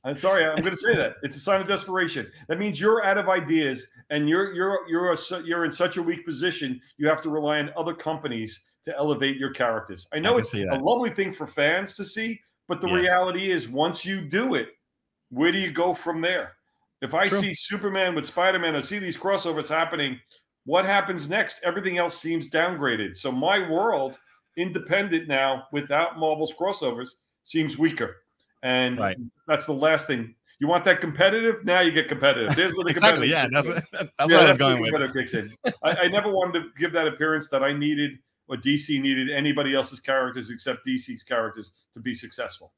[SPEAKER 2] I'm sorry, I'm going to say that it's a sign of desperation. That means you're out of ideas, and you're you're you're a, you're in such a weak position. You have to rely on other companies to elevate your characters. I know
[SPEAKER 1] can
[SPEAKER 2] it's a lovely thing for fans to see, but the
[SPEAKER 1] Yes.
[SPEAKER 2] reality is, once you do it, where do you go from there? If I
[SPEAKER 1] True.
[SPEAKER 2] see Superman with Spider Man, I see these crossovers happening. What happens next? Everything else seems downgraded. So my world, independent now, without Marvel's crossovers, seems weaker. And
[SPEAKER 1] Right.
[SPEAKER 2] that's the last thing. You want that competitive? Now you get competitive. There's where the [LAUGHS]
[SPEAKER 1] exactly. Yeah, that's [LAUGHS] that's
[SPEAKER 2] Yeah,
[SPEAKER 1] what I was going with.
[SPEAKER 2] kicks in. I, I never wanted to give that appearance that I needed or DC needed anybody else's characters except DC's characters to be successful.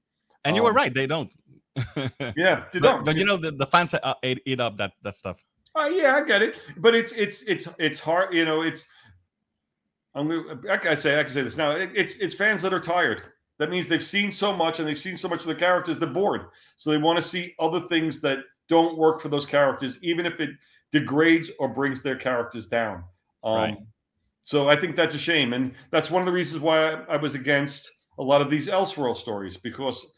[SPEAKER 1] And you were
[SPEAKER 2] Um,
[SPEAKER 1] right; they don't. [LAUGHS]
[SPEAKER 2] Yeah,
[SPEAKER 1] but,
[SPEAKER 2] don't.
[SPEAKER 1] but you know, the, the fans uh, eat, eat up that that stuff.
[SPEAKER 2] Oh yeah, I get it, but it's it's it's it's hard. You know, it's. I'm gonna. I can say I can say this now. It, it's it's fans that are tired. That means they've seen so much and they've seen so much of the characters. They're bored, so they want to see other things that don't work for those characters, even if it degrades or brings their characters down. Um,
[SPEAKER 1] Right.
[SPEAKER 2] So I think that's a shame, and that's one of the reasons why I, I was against a lot of these Elseworld stories because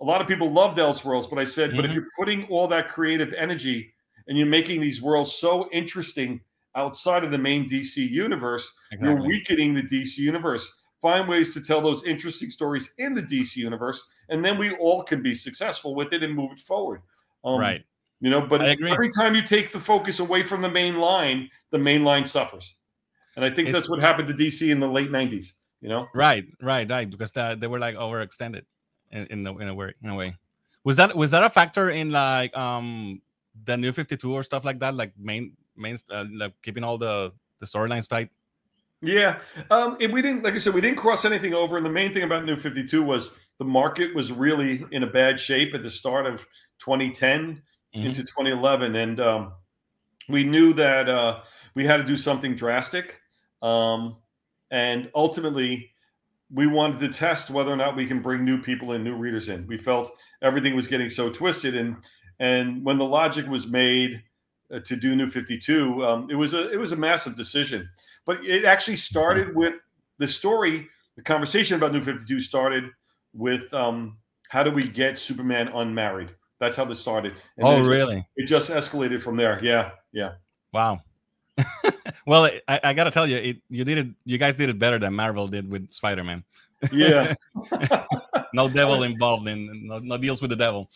[SPEAKER 2] a lot of people loved Elseworlds, but I said, but if
[SPEAKER 1] Mhm.
[SPEAKER 2] you're putting all that creative energy and you're making these worlds so interesting outside of the main DC universe, you're weakening the DC universe. Find ways to tell those interesting stories in the DC universe, and then we all can be successful with it and move it forward. Um,
[SPEAKER 1] right.
[SPEAKER 2] You know, but every time you take the focus away from the main line, the main line suffers. And I think
[SPEAKER 1] It's-
[SPEAKER 2] that's what happened to DC in the late 90s, you know?
[SPEAKER 1] Right, right, right. Because the, they were like overextended in in, the, in a way. In a way, was that was that a factor in like um the new Fifty Two or stuff like that? Like main main uh, like keeping all the the storylines tight.
[SPEAKER 2] Yeah. Um, and we didn't, like I said, we didn't cross anything over. And the main thing about New 52 was the market was really in a bad shape at the start of 2010
[SPEAKER 1] Mhm.
[SPEAKER 2] into 2011. And um, we knew that uh, we had to do something drastic. Um, and ultimately, we wanted to test whether or not we can bring new people and new readers in. We felt everything was getting so twisted. And, and when the logic was made uh, to do New 52, um, it was a, it was a massive decision. But it actually started with the story the conversation about new 52 started with um, how do we get superman unmarried? That's how this started. And
[SPEAKER 1] oh,
[SPEAKER 2] it just-
[SPEAKER 1] really?
[SPEAKER 2] it just escalated from there. Yeah yeah.
[SPEAKER 1] Wow. [LAUGHS] well, I, I gotta tell you, it you did it. You guys did it better than Marvel did with Spider Man.
[SPEAKER 2] yeah [LAUGHS]
[SPEAKER 1] no devil involved in no, no deals with the devil.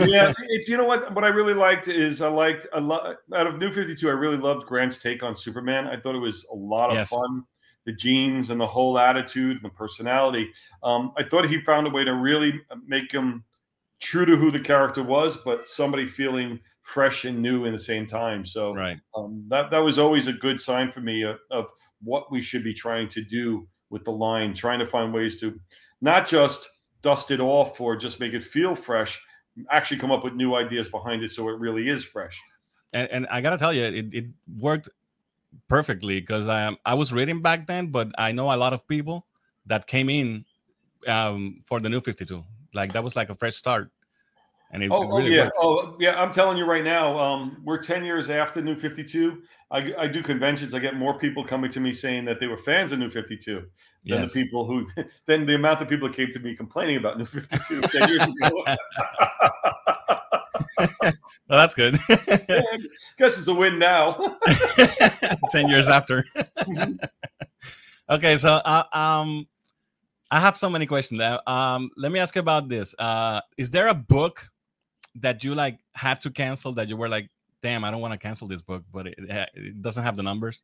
[SPEAKER 2] yeah [LAUGHS] it's you know what what i really liked is i liked a lot out of new 52 i really loved grant's take on superman i thought it was a lot of
[SPEAKER 1] Yes.
[SPEAKER 2] fun the jeans and the whole attitude and the personality um, i thought he found a way to really make him true to who the character was but somebody feeling fresh and new in the same time so
[SPEAKER 1] Right.
[SPEAKER 2] um, that that was always a good sign for me of, of what we should be trying to do with the line, trying to find ways to not just dust it off or just make it feel fresh, actually come up with new ideas behind it so it really is fresh.
[SPEAKER 1] and, and I gotta tell you, it, it worked perfectly because um, I was reading back then, but I know a lot of people that came in um, for the new 52. Like that was like a fresh start, and it,
[SPEAKER 2] Oh,
[SPEAKER 1] it
[SPEAKER 2] oh, yeah, oh yeah. I'm telling you right now, um, we're ten years after New Fifty Two. I, I do conventions. I get more people coming to me saying that they were fans of New Fifty Two than
[SPEAKER 1] Yes.
[SPEAKER 2] the people who [LAUGHS] than the amount of people that came to me complaining about New Fifty Two ten years ago. [LAUGHS] [LAUGHS]
[SPEAKER 1] Well, that's good.
[SPEAKER 2] Guess it's a win now.
[SPEAKER 1] Ten years after. okay, so uh, um, I have so many questions. Um, let me ask you about this. Uh, is there a book that you like had to cancel that you were like damn, I don't want to cancel this book, but it, it doesn't have the numbers?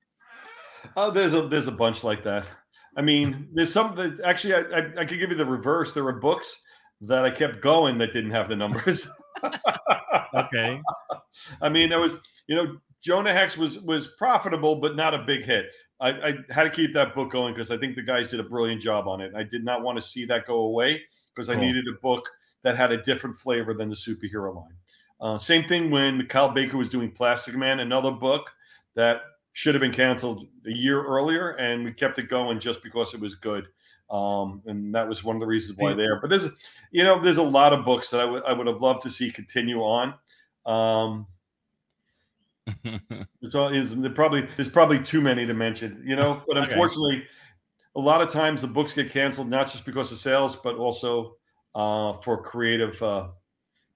[SPEAKER 2] Oh, there's a there's a bunch like that. I mean, [LAUGHS] there's some that actually I, I, I could give you the reverse. There were books that I kept going that didn't have the numbers. [LAUGHS]
[SPEAKER 1] okay.
[SPEAKER 2] I mean, there was you know Jonah Hex was was profitable, but not a big hit. I, I had to keep that book going because I think the guys did a brilliant job on it. I did not want to see that go away because cool. I needed a book that had a different flavor than the superhero line. Uh, same thing when Kyle Baker was doing Plastic Man, another book that should have been canceled a year earlier, and we kept it going just because it was good. Um, and that was one of the reasons why there. But there's, you know, there's a lot of books that I would I would have loved to see continue on. Um, [LAUGHS] so is probably there's probably too many to mention, you know. [LAUGHS] But unfortunately, okay. a lot of times the books get canceled not just because of sales, but also uh, for creative uh,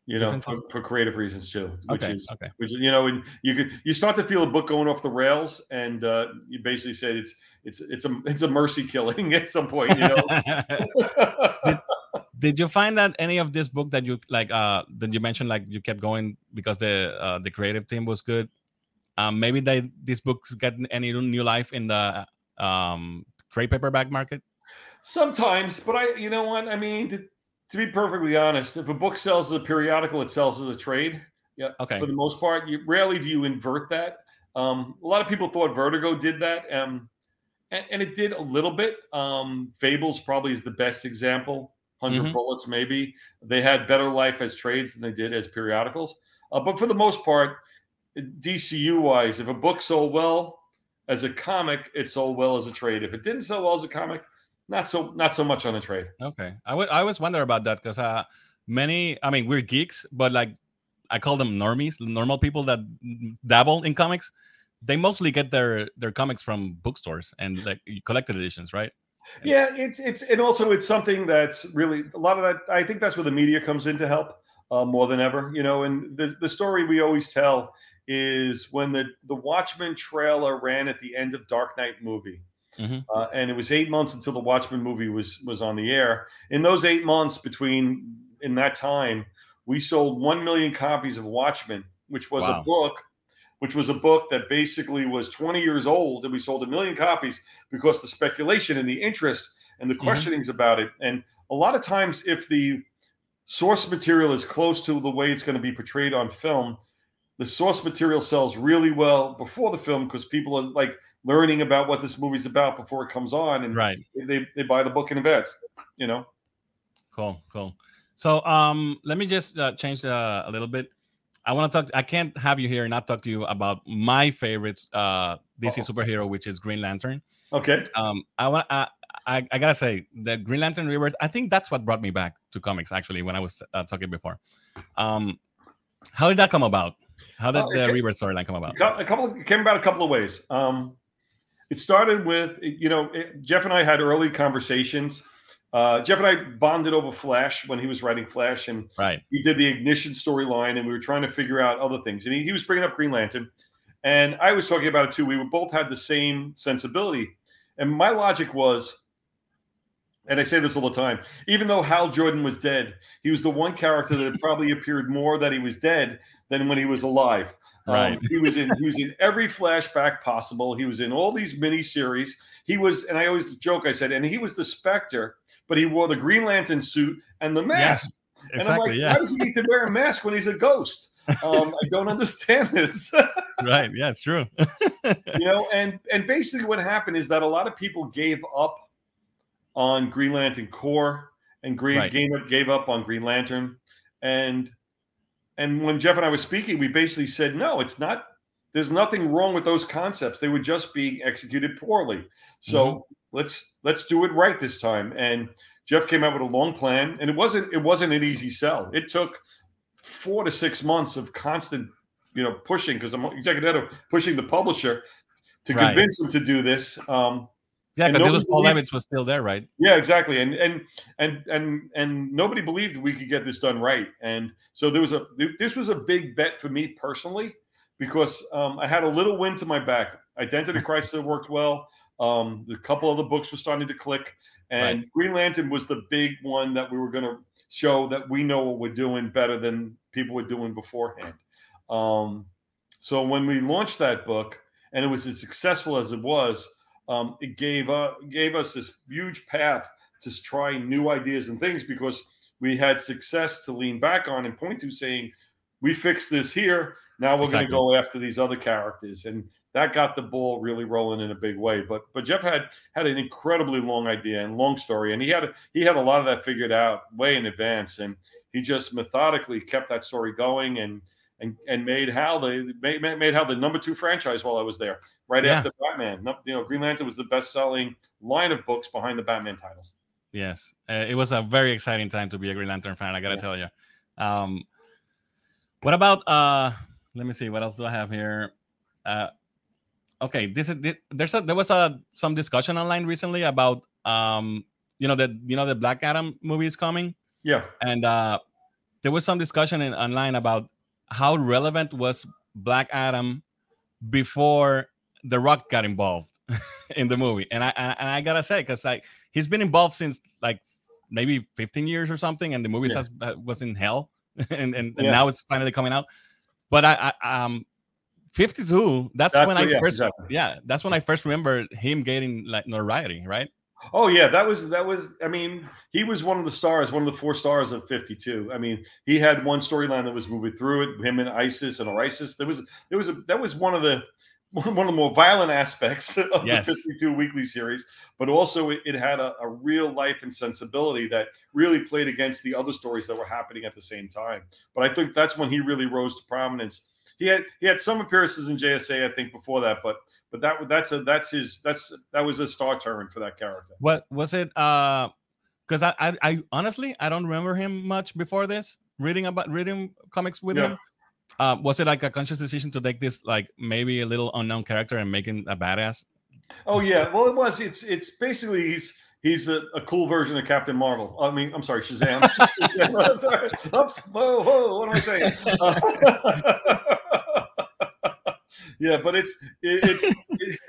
[SPEAKER 2] you know, for, for, creative reasons too, which okay, is, okay. which you know, and you could you start to feel a book going off the rails, and uh, you basically say it's it's it's a it's a mercy killing [LAUGHS] at some point, you know. [LAUGHS]
[SPEAKER 1] did, did, you find that any of this book that you like uh that you mentioned like you kept going because the uh, the creative team was good? Um, maybe they these books get any new life in the um trade paperback market.
[SPEAKER 2] Sometimes, but I, you know what I mean to be perfectly honest, if a book sells as a periodical, it sells as a trade. Yeah.
[SPEAKER 1] Okay.
[SPEAKER 2] For the most part, you rarely do you invert that. Um, a lot of people thought Vertigo did that, um, and, and, it did a little bit. Um, Fables probably is the best example. 100 mm-hmm. Bullets, maybe they had better life as trades than they did as periodicals. Uh, but for the most part, DCU wise, if a book sold well as a comic, it sold well as a trade. If it didn't sell well as a comic, not so not so much on the trade.
[SPEAKER 1] Okay, I, w- I always wonder about that because uh, many, I mean, we're geeks, but like I call them normies, normal people that dabble in comics. They mostly get their their comics from bookstores and like collected editions, right?
[SPEAKER 2] Yeah, it's it's and also it's something that's really a lot of that. I think that's where the media comes in to help uh, more than ever. You know, and the the story we always tell is when the the Watchmen trailer ran at the end of Dark Knight movie Mm-hmm. Uh, and it was eight months until the Watchmen movie was was on the air. In those eight months between in that time, we sold one million copies of Watchmen, which was wow. a book, which was a book that basically was 20 years old, and we sold a million copies because the speculation and the interest and the mm-hmm. questionings mm-hmm. about it. And a lot of times, if the source material is close to the way it's going to be portrayed on film, the source material sells really well before the film because people are like learning about what this movie's about before it comes on, and
[SPEAKER 1] right.
[SPEAKER 2] they they buy the book in advance. You know.
[SPEAKER 1] Cool, cool. So um, let me just uh, change uh, a little bit. I want to talk. I can't have you here and not talk to you about my favorite uh, DC Uh-oh. superhero, which is Green Lantern.
[SPEAKER 2] Okay.
[SPEAKER 1] Um, I want. I, I, I gotta say the Green Lantern Rebirth. I think that's what brought me back to comics. Actually, when I was uh, talking before, um, how did that come about? How did uh, the Rebirth storyline come about?
[SPEAKER 2] A couple of, came about a couple of ways. Um, it started with you know it, Geoff and I had early conversations. Uh, Geoff and I bonded over Flash when he was writing Flash, and
[SPEAKER 1] right.
[SPEAKER 2] he did the Ignition storyline, and we were trying to figure out other things. And he, he was bringing up Green Lantern, and I was talking about it too. We were both had the same sensibility, and my logic was, and I say this all the time, even though Hal Jordan was dead, he was the one character that [LAUGHS] probably appeared more that he was dead than when he was alive.
[SPEAKER 1] Um, right. Um,
[SPEAKER 2] he was in he was in every flashback possible. He was in all these mini series. He was, and I always joke, I said, and he was the Spectre, but he wore the Green Lantern suit and the mask.
[SPEAKER 1] Yes, exactly. And I'm like,
[SPEAKER 2] yeah. why does he need to wear a mask when he's a ghost? Um, I don't understand this. [LAUGHS]
[SPEAKER 1] right. Yeah, it's true. [LAUGHS]
[SPEAKER 2] you know, and and basically what happened is that a lot of people gave up on Green Lantern Corps and Green right. gave, up, gave up on Green Lantern. And and when Geoff and I were speaking, we basically said, no, it's not. There's nothing wrong with those concepts. They were just being executed poorly. So mm-hmm. let's let's do it right this time. And Geoff came out with a long plan, and it wasn't it wasn't an easy sell. It took four to six months of constant, you know, pushing because I'm executive editor pushing the publisher to right. convince him to do this. Um,
[SPEAKER 1] yeah, because Paul Levitz was still there, right?
[SPEAKER 2] Yeah, exactly. And and and and and nobody believed we could get this done right. And so there was a this was a big bet for me personally because um, I had a little wind to my back. Identity [LAUGHS] Crisis worked well. Um, the couple of the books were starting to click, and right. Green Lantern was the big one that we were going to show that we know what we're doing better than people were doing beforehand. Um, So when we launched that book, and it was as successful as it was, um, it gave uh, gave us this huge path to try new ideas and things because we had success to lean back on and point to, saying, "We fixed this here. Now we're exactly. going to go after these other characters." And that got the ball really rolling in a big way. But but Geoff had had an incredibly long idea and long story, and he had he had a lot of that figured out way in advance, and he just methodically kept that story going and and and made Hal the made, made Hal the number two franchise while I was there, right yeah. after Batman. You know, Green Lantern was the best selling line of books behind the Batman titles.
[SPEAKER 1] Yes, uh, it was a very exciting time to be a Green Lantern fan. I gotta yeah. tell you. Um, what about uh? Let me see. What else do I have here? Uh, okay this is there's a there was a some discussion online recently about um you know that you know the black adam movie is coming
[SPEAKER 2] yeah
[SPEAKER 1] and uh there was some discussion in online about how relevant was black adam before the rock got involved [LAUGHS] in the movie and i and i gotta say because like he's been involved since like maybe 15 years or something and the movie yeah. has, uh, was in hell [LAUGHS] and and, and yeah. now it's finally coming out but I, I um 52 that's, that's when what, i yeah, first exactly. yeah that's when i first remember him getting like notoriety right
[SPEAKER 2] oh yeah that was that was i mean he was one of the stars one of the four stars of 52 i mean he had one storyline that was moving through it him and isis and isis there was there was a that was one of the [LAUGHS] one of the more violent aspects [LAUGHS] of yes. the 52 weekly series, but also it, it had a, a, real life and sensibility that really played against the other stories that were happening at the same time. But I think that's when he really rose to prominence he had he had some appearances in JSA, I think, before that, but but that that's a that's his that's that was a star turn for that character.
[SPEAKER 1] What was it? Uh, because I, I, I honestly I don't remember him much before this. Reading about reading comics with yeah. him. Uh, was it like a conscious decision to take this like maybe a little unknown character and make him a badass?
[SPEAKER 2] Oh yeah, well it was. It's it's basically he's he's a, a, cool version of Captain Marvel. I mean, I'm sorry, Shazam. [LAUGHS] [LAUGHS] Shazam. sorry. Oops. Whoa, whoa, what am I saying? Uh, [LAUGHS] yeah, but it's it, it's, [LAUGHS]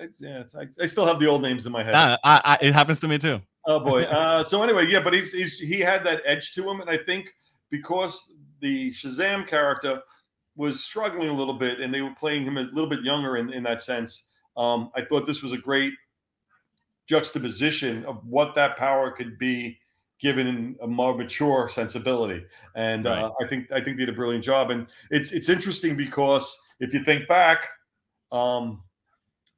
[SPEAKER 2] it's yeah, it's, I, I, still have the old names in my head.
[SPEAKER 1] Uh, I, I, it happens to me too.
[SPEAKER 2] Oh boy. [LAUGHS] Uh, so anyway, yeah, but he's, he's he had that edge to him, and I think because the Shazam character was struggling a little bit, and they were playing him a little bit younger in, in that sense. Um, I thought this was a great juxtaposition of what that power could be given a more mature sensibility. And right. uh, I think I think they did a brilliant job. And it's it's interesting because if you think back um,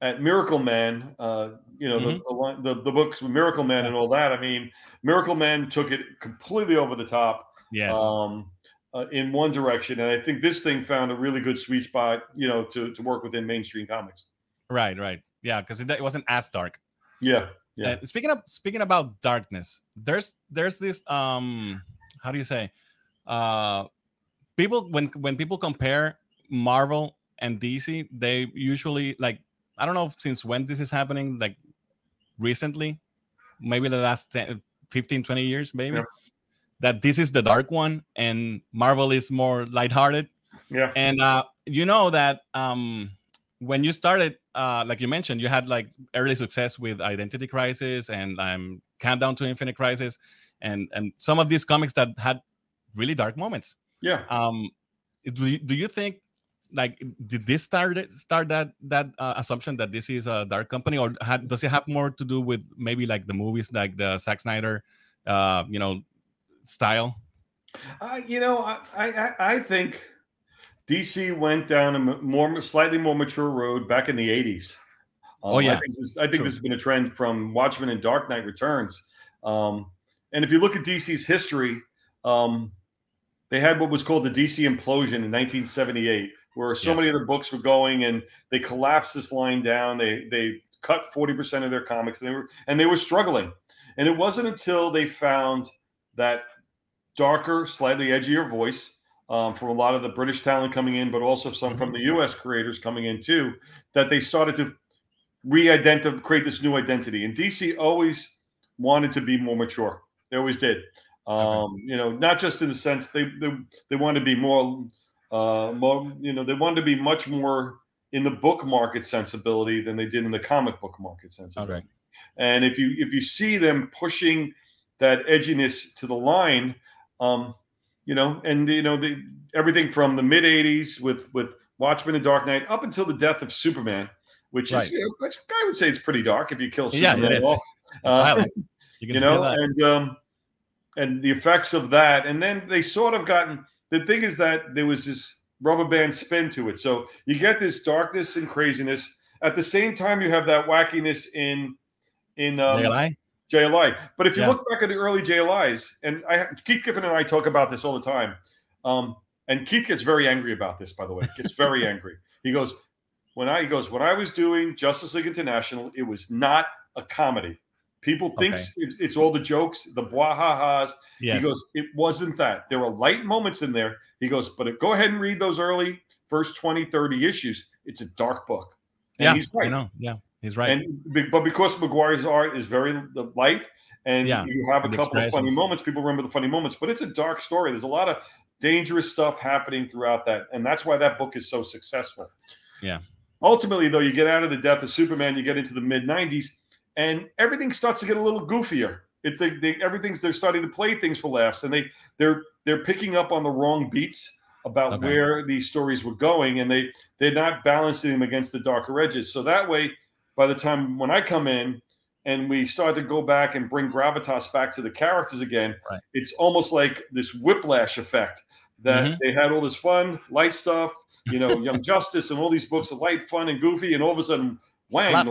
[SPEAKER 2] at Miracle Man, uh, you know mm-hmm. the, the, the books with Miracle Man and all that. I mean, Miracle Man took it completely over the top.
[SPEAKER 1] Yes.
[SPEAKER 2] Um, uh, in one direction, and I think this thing found a really good sweet spot, you know, to to work within mainstream comics.
[SPEAKER 1] Right, right, yeah, because it, it wasn't as dark.
[SPEAKER 2] Yeah,
[SPEAKER 1] yeah. Uh, speaking of speaking about darkness, there's there's this um how do you say uh people when when people compare Marvel and DC, they usually like I don't know since when this is happening, like recently, maybe the last 10, 15, 20 years, maybe. Yeah. That this is the dark one and Marvel is more lighthearted.
[SPEAKER 2] Yeah.
[SPEAKER 1] And uh you know that um when you started uh, like you mentioned, you had like early success with Identity Crisis and um, Countdown to Infinite Crisis, and and some of these comics that had really dark moments.
[SPEAKER 2] Yeah.
[SPEAKER 1] Um, do you, do you think like did this start start that that uh, assumption that this is a dark company, or had, does it have more to do with maybe like the movies, like the Zack Snyder, uh, you know, style?
[SPEAKER 2] Uh, you know, I, I I think DC went down a more slightly more mature road back in the 80s.
[SPEAKER 1] Um, oh yeah,
[SPEAKER 2] I think, this, I think this, has been a trend from Watchmen and Dark Knight Returns. Um, and if you look at DC's history, um, they had what was called the DC implosion in 1978, where so yes. many of the books were going, and they collapsed this line down. They they cut 40% of their comics, and they were and they were struggling. And it wasn't until they found that darker, slightly edgier voice um, from a lot of the British talent coming in, but also some from the mm-hmm. U.S. creators coming in too, that they started to re-identify, create this new identity. And DC always wanted to be more mature. They always did. Um, okay. You know, not just in the sense they they, they wanted to be more, uh, more. You know, they wanted to be much more in the book market sensibility than they did in the comic book market sensibility. Okay. And if you if you see them pushing that edginess to the line, um, you know, and you know the everything from the mid '80s with with Watchmen and Dark Knight up until the death of Superman, which right. is you know, which I would say it's pretty dark if you kill Superman. Yeah, it is. Uh, [LAUGHS] you, you know, and um, and the effects of that, and then they sort of gotten. The thing is that there was this rubber band spin to it, so you get this darkness and craziness. At the same time, you have that wackiness in in um, JLI. But if you yeah. look back at the early JLIs, and I, Keith Giffen and I talk about this all the time, um, and Keith gets very angry about this. By the way, gets very [LAUGHS] angry. He goes, "When I he goes when I was doing Justice League International, it was not a comedy. People think okay. it's, it's, all the jokes, the blah Yes. He goes, it wasn't that. There were light moments in there. He goes, but go ahead and read those early first 20, 30 issues. It's a dark book.
[SPEAKER 1] And yeah, he's right. I know. Yeah. He's right.
[SPEAKER 2] And but because Maguire's art is very light, and yeah, you have a couple of funny moments, people remember the funny moments. But it's a dark story. There's a lot of dangerous stuff happening throughout that, and that's why that book is so successful.
[SPEAKER 1] Yeah.
[SPEAKER 2] Ultimately, though, you get out of the death of Superman, you get into the mid '90s, and everything starts to get a little goofier. It they, they, everything's they're starting to play things for laughs, and they they're they're picking up on the wrong beats about okay. where these stories were going, and they they're not balancing them against the darker edges. So that way by the time when I come in and we start to go back and bring gravitas back to the characters again, right. it's almost like this whiplash effect that mm-hmm. they had all this fun, light stuff, you know, Young [LAUGHS] Justice and all these books of light, fun, and goofy, and all of a sudden, wang,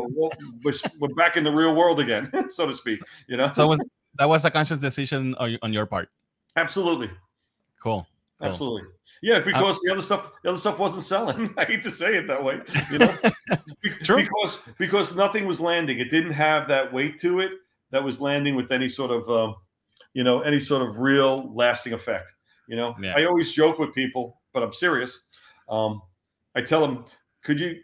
[SPEAKER 2] we're, we're, back in the real world again, [LAUGHS] so to speak. You know,
[SPEAKER 1] so was that was a conscious decision on your part?
[SPEAKER 2] Absolutely.
[SPEAKER 1] Cool.
[SPEAKER 2] Absolutely. Yeah, because the other stuff, the other stuff wasn't selling. [LAUGHS] I hate to say it that way, you know, [LAUGHS] True. because because nothing was landing. It didn't have that weight to it that was landing with any sort of, um, you know, any sort of real lasting effect. You know, yeah. I always joke with people, but I'm serious. Um, I tell them, could you?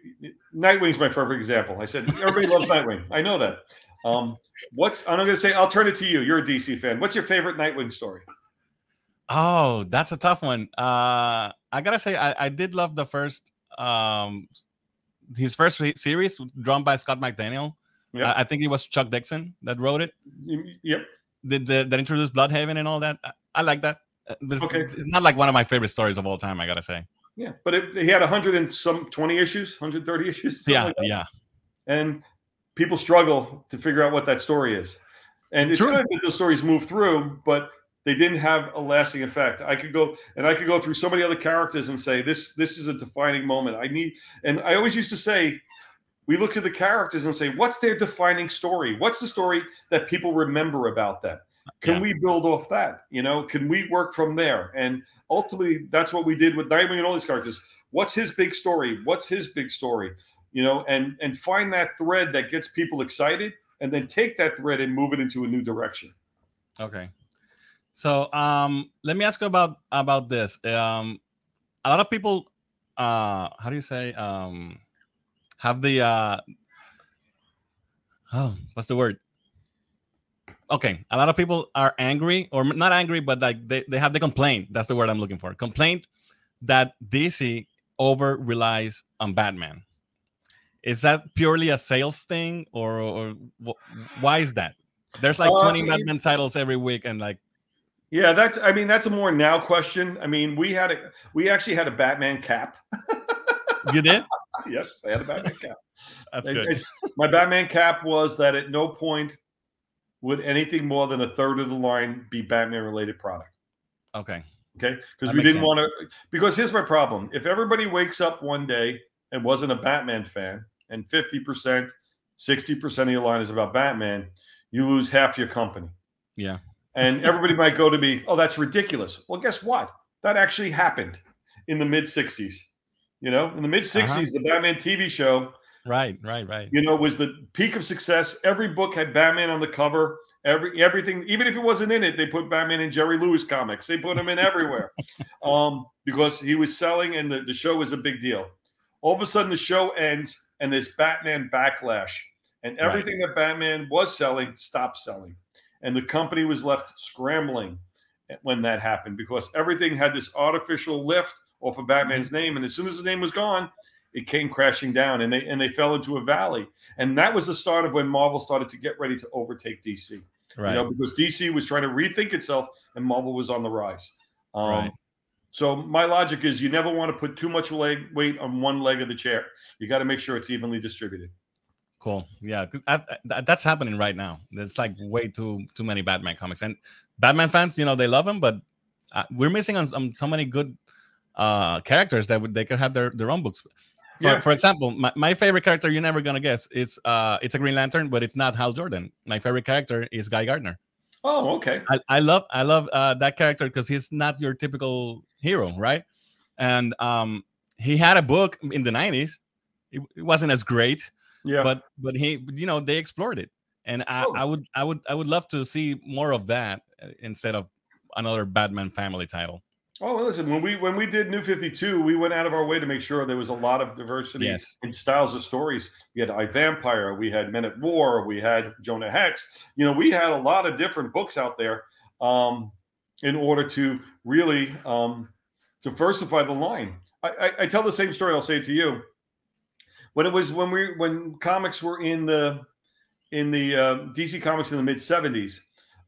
[SPEAKER 2] Nightwing's my favorite example. I said everybody loves Nightwing. I know that. Um, what's I'm going to say? I'll turn it to you. You're a DC fan. What's your favorite Nightwing story?
[SPEAKER 1] Oh, that's a tough one. Uh, I gotta say, I, I did love the first, um, his first series drawn by Scott McDaniel. Yep. I, I think it was Chuck Dixon that wrote it.
[SPEAKER 2] Yep.
[SPEAKER 1] Did the, that introduced Blüdhaven and all that? I, I like that. Uh, it's, okay. It's not like one of my favorite stories of all time. I gotta say.
[SPEAKER 2] Yeah, but it, he had hundred and some twenty issues, hundred thirty issues. [LAUGHS]
[SPEAKER 1] Yeah, like yeah.
[SPEAKER 2] And people struggle to figure out what that story is. And it's True. good that those stories move through, but they didn't have a lasting effect. I could go and I could go through so many other characters and say this this is a defining moment. I need and I always used to say we look at the characters and say what's their defining story? What's the story that people remember about them? Can yeah. we build off that? You know, can we work from there? And ultimately that's what we did with Nightwing and all these characters. What's his big story? What's his big story? You know, and and find that thread that gets people excited and then take that thread and move it into a new direction.
[SPEAKER 1] Okay. So um, let me ask you about about this. Um, a lot of people, uh, how do you say, um, have the uh, [SIGHS] oh, what's the word? Okay, a lot of people are angry, or not angry, but like they, they have the complaint. That's the word I'm looking for. Complaint that DC over relies on Batman. Is that purely a sales thing, or, or why is that? There's like 20 uh, Batman titles every week, and like
[SPEAKER 2] yeah, that's. I mean, that's a more now question. I mean, we had a we actually had a Batman cap. [LAUGHS]
[SPEAKER 1] you did?
[SPEAKER 2] yes, I had a Batman cap. [LAUGHS]
[SPEAKER 1] that's it, good.
[SPEAKER 2] my Batman cap was that at no point would anything more than a third of the line be Batman related product.
[SPEAKER 1] Okay.
[SPEAKER 2] Okay. Because we didn't want to. Because here's my problem: if everybody wakes up one day and wasn't a Batman fan, and fifty percent, sixty percent of your line is about Batman, you lose half your company.
[SPEAKER 1] Yeah.
[SPEAKER 2] And everybody might go to me, oh, that's ridiculous. Well, guess what? That actually happened in the mid 60s. You know, in the mid 60s, uh-huh. the Batman TV show.
[SPEAKER 1] Right, right, right.
[SPEAKER 2] You know, was the peak of success. Every book had Batman on the cover. Every everything, even if it wasn't in it, they put Batman in Jerry Lewis comics. They put him in everywhere. [LAUGHS] um, because he was selling and the, the show was a big deal. All of a sudden the show ends and there's Batman backlash. And everything right. that Batman was selling stopped selling and the company was left scrambling when that happened because everything had this artificial lift off of Batman's mm-hmm. name, and as soon as his name was gone, it came crashing down, and they and they fell into a valley, and that was the start of when Marvel started to get ready to overtake DC. Right. You know, because DC was trying to rethink itself, and Marvel was on the rise. Um,
[SPEAKER 1] Right.
[SPEAKER 2] So my logic is you never want to put too much leg weight on one leg of the chair. You got to make sure it's evenly distributed.
[SPEAKER 1] Cool. Yeah, 'cause I, I- that's happening right now. There's like way too too many Batman comics, and Batman fans, you know, they love him, but uh, we're missing on some, so many good uh characters that would they could have their their own books. For,
[SPEAKER 2] Yeah.
[SPEAKER 1] for example, my, my favorite character you're never gonna guess. It's uh it's a Green Lantern, but it's not Hal Jordan. My favorite character is Guy Gardner.
[SPEAKER 2] Oh, okay.
[SPEAKER 1] I, I love I love uh, that character because he's not your typical hero, right? And um, he had a book in the '90s. It, it wasn't as great,
[SPEAKER 2] Yeah.
[SPEAKER 1] but but he you know they explored it, and I,
[SPEAKER 2] Oh.
[SPEAKER 1] I would I would I would love to see more of that uh, instead of another Batman family title.
[SPEAKER 2] Oh, well, listen, when we when we did New 52, we went out of our way to make sure there was a lot of diversity
[SPEAKER 1] Yes.
[SPEAKER 2] in styles of stories. We had I Vampire, we had Men at War, we had Jonah Hex. You know, we had a lot of different books out there um, in order to really um, diversify the line. I, I, I tell the same story. I'll say it to you. When it was when we when comics were in the in the uh, DC comics in the mid 70s,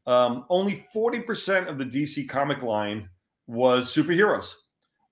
[SPEAKER 2] um, only 40% of the DC comic line was superheroes.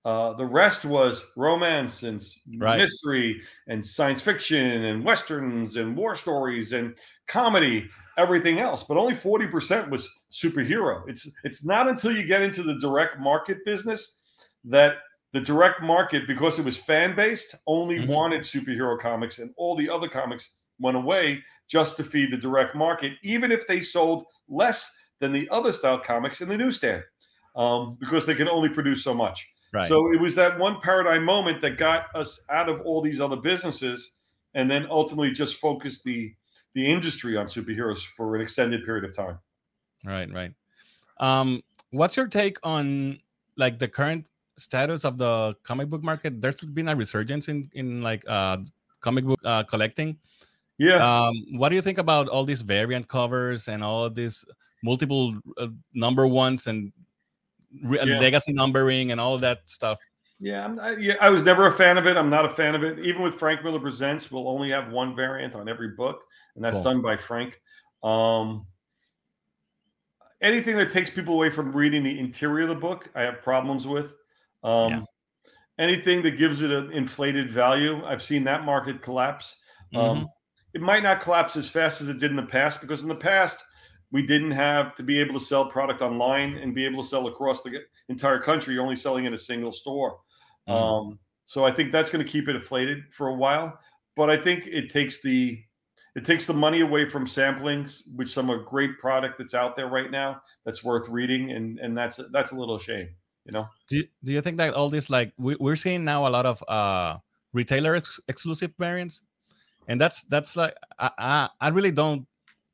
[SPEAKER 2] Uh, the rest was romance and
[SPEAKER 1] Right.
[SPEAKER 2] mystery and science fiction and westerns and war stories and comedy, everything else. But only 40% was superhero. It's it's not until you get into the direct market business that the direct market, because it was fan based, only
[SPEAKER 1] Mhm.
[SPEAKER 2] wanted superhero comics, and all the other comics went away just to feed the direct market, even if they sold less than the other style comics in the newsstand, um, because they can only produce so much.
[SPEAKER 1] Right.
[SPEAKER 2] So it was that one paradigm moment that got us out of all these other businesses, and then ultimately just focused the the industry on superheroes for an extended period of time.
[SPEAKER 1] Right, right. Um, what's your take on like the current status of the comic book market? There's been a resurgence in in like uh comic book uh, collecting.
[SPEAKER 2] Yeah,
[SPEAKER 1] Um, what do you think about all these variant covers and all of these multiple uh, number ones and re-
[SPEAKER 2] Yeah.
[SPEAKER 1] legacy numbering and all that stuff?
[SPEAKER 2] yeah, I'm, I, yeah. I was never a fan of it. I'm not a fan of it. Even with Frank Miller Presents, we'll only have one variant on every book, and that's
[SPEAKER 1] Cool.
[SPEAKER 2] done by Frank. Um, anything that takes people away from reading the interior of the book, I have problems with. Um,
[SPEAKER 1] Yeah.
[SPEAKER 2] Anything that gives it an inflated value, I've seen that market collapse.
[SPEAKER 1] Mhm.
[SPEAKER 2] Um, it might not collapse as fast as it did in the past because in the past we didn't have to be able to sell product online and be able to sell across the entire country. You're only selling in a single store.
[SPEAKER 1] Mhm.
[SPEAKER 2] Um, so I think that's going to keep it inflated for a while. But I think it takes the it takes the money away from samplings, which some a great product that's out there right now that's worth reading, and and that's that's a little shame, you know.
[SPEAKER 1] do, you, do you think that all this like we, we're seeing now a lot of uh retailer ex- exclusive variants and that's that's like I, I i really don't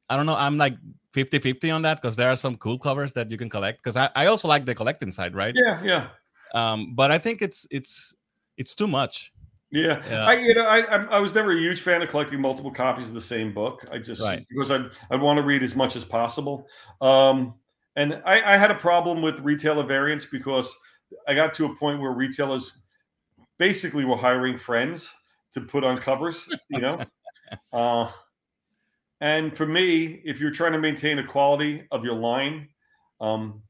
[SPEAKER 1] i don't know i'm like 50 50 on that because there are some cool covers that you can collect because I, I also like the collecting side right
[SPEAKER 2] Yeah, yeah.
[SPEAKER 1] um but i think it's it's it's too much
[SPEAKER 2] Yeah,
[SPEAKER 1] Yeah.
[SPEAKER 2] I you know I I'm- was never a huge fan of collecting multiple copies of the same book. I just
[SPEAKER 1] Right.
[SPEAKER 2] because I I want to read as much as possible. Um, and I, I had a problem with retailer variants because I got to a point where retailers basically were hiring friends to put on covers. You know, [LAUGHS] uh, and for me, if you're trying to maintain a quality of your line, um,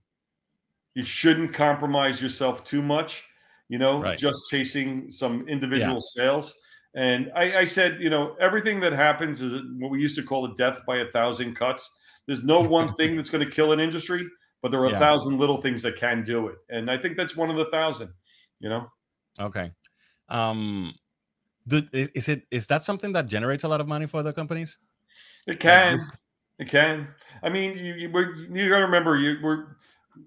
[SPEAKER 2] you shouldn't compromise yourself too much. You know,
[SPEAKER 1] Right.
[SPEAKER 2] just chasing some individual sales. And I, I said, you know, everything that happens is what we used to call a death by a thousand cuts. There's no one thing that's going to kill an industry, but there are a thousand little things that can do it. And I think that's one of the thousand. You know,
[SPEAKER 1] okay um do, is, it is that something that generates a lot of money for the companies
[SPEAKER 2] it can, it can. I mean, you you, we're, you got to remember, you we're,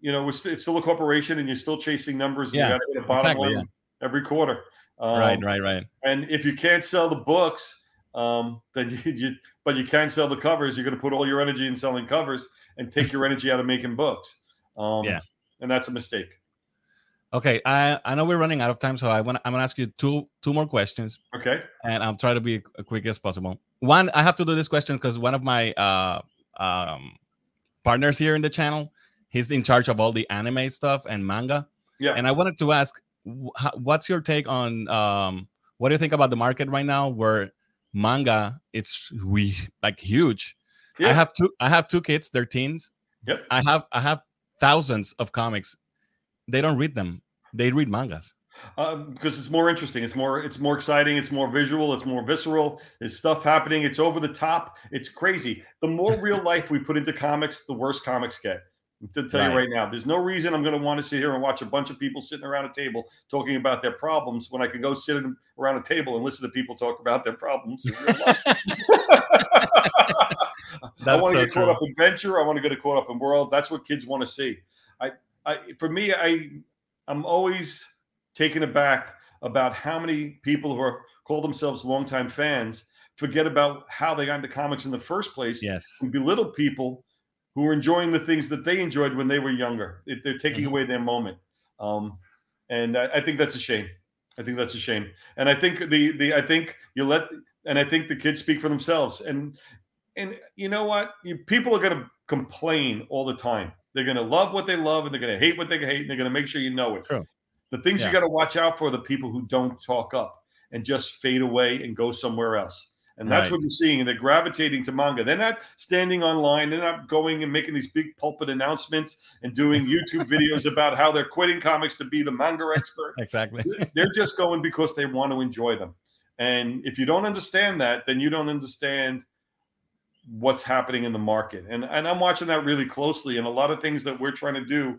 [SPEAKER 2] you know, we're st- it's still a corporation, and you're still chasing numbers. And
[SPEAKER 1] Yeah,
[SPEAKER 2] you got to hit a bottom
[SPEAKER 1] exactly,
[SPEAKER 2] line every quarter. Um,
[SPEAKER 1] right right right
[SPEAKER 2] And if you can't sell the books, um, then [LAUGHS] you, you but you can sell the covers. You're going to put all your energy in selling covers and take your energy out of making books. Um,
[SPEAKER 1] Yeah.
[SPEAKER 2] and that's a mistake.
[SPEAKER 1] okay i i know we're running out of time so i want i'm gonna ask you two two more questions
[SPEAKER 2] Okay.
[SPEAKER 1] and I'll try to be as quick as possible. One, I have to do this question because one of my uh, um, partners here in the channel, he's in charge of all the anime stuff and manga.
[SPEAKER 2] Yeah.
[SPEAKER 1] And I wanted to ask, wh- what's your take on um, what do you think about the market right now, where manga it's we like huge. I have two. I have two kids. They're teens.
[SPEAKER 2] Yep.
[SPEAKER 1] I have I have thousands of comics they don't read them. They read mangas.
[SPEAKER 2] Uh, because it's more interesting. It's more it's more exciting. It's more visual. It's more visceral. There's stuff happening. It's over the top. It's crazy. The more real [LAUGHS] life we put into comics, the worse comics get. To tell right. you right now, there's no reason I'm going to want to sit here and watch a bunch of people sitting around a table talking about their problems when I can go sit around a table and listen to people talk about their problems. [LAUGHS] I want to so get true. caught up in venture. I want to get caught up in world. That's what kids want to see. I, I, for me, I, I'm always taken aback about how many people who are call themselves longtime fans forget about how they got into comics in the first place.
[SPEAKER 1] Yes,
[SPEAKER 2] and belittle people who are enjoying the things that they enjoyed when they were younger. It, they're taking mm-hmm. away their moment, um, and I, I, think that's a shame. I think that's a shame. And I think the the I think you let and I think the kids speak for themselves. And and you know what? You, people are going to complain all the time. They're going to love what they love, and they're going to hate what they hate, and they're going to make sure you know it.
[SPEAKER 1] True.
[SPEAKER 2] The things yeah. you got to watch out for are the people who don't talk up and just fade away and go somewhere else. And that's right. what you're seeing. They're gravitating to manga. They're not standing online. They're not going and making these big pulpit announcements and doing YouTube [LAUGHS] videos about how they're quitting comics to be the manga [LAUGHS] expert.
[SPEAKER 1] exactly.
[SPEAKER 2] they're just going because they want to enjoy them. And if you don't understand that, then you don't understand what's happening in the market. And, and I'm watching that really closely. And a lot of things that we're trying to do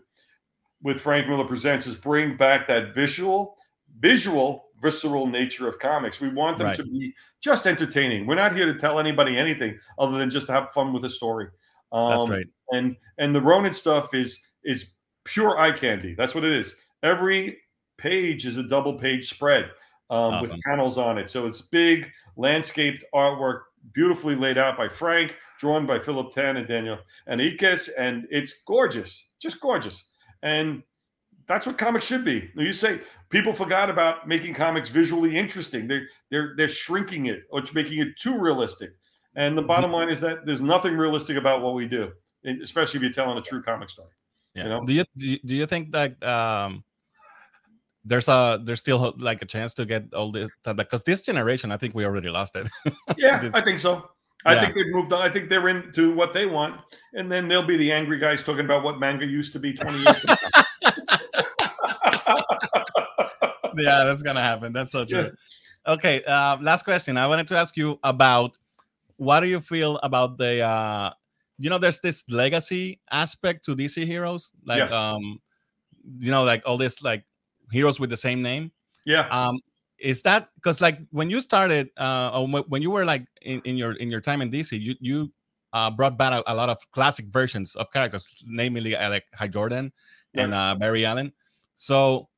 [SPEAKER 2] with Frank Miller Presents is bring back that visual, visual, visceral nature of comics. We want them right. to be just entertaining. We're not here to tell anybody anything other than just to have fun with a story.
[SPEAKER 1] Um, That's right.
[SPEAKER 2] And and the Ronin stuff is is pure eye candy. That's what it is. Every page is a double page spread um, awesome. with panels on it. So it's big landscaped artwork, beautifully laid out by Frank, drawn by Philip Tan and Daniel Henriques, and it's gorgeous, just gorgeous. And that's what comics should be. You say people forgot about making comics visually interesting. They're they're they're shrinking it or making it too realistic. And the bottom line is that there's nothing realistic about what we do, especially if you're telling a true comic story.
[SPEAKER 1] Yeah. You know? Do you do you think that um, there's a there's still like a chance to get all this because this generation, I think we already lost it. [LAUGHS]
[SPEAKER 2] yeah, this, I think so. I yeah. think they've moved on. I think they're into what they want, and then they'll be the angry guys talking about what manga used to be 20 years ago. [LAUGHS] [LAUGHS]
[SPEAKER 1] yeah, that's gonna happen. That's so true. Yeah. Okay, uh, last question. I wanted to ask you about what do you feel about the uh, you know, there's this legacy aspect to DC heroes, like yes. um, you know, like all this like heroes with the same name.
[SPEAKER 2] Yeah.
[SPEAKER 1] Um, is that because like when you started uh when you were like in, in your in your time in dc you you uh brought back a, a lot of classic versions of characters namely uh, like hal jordan yeah. and uh barry allen so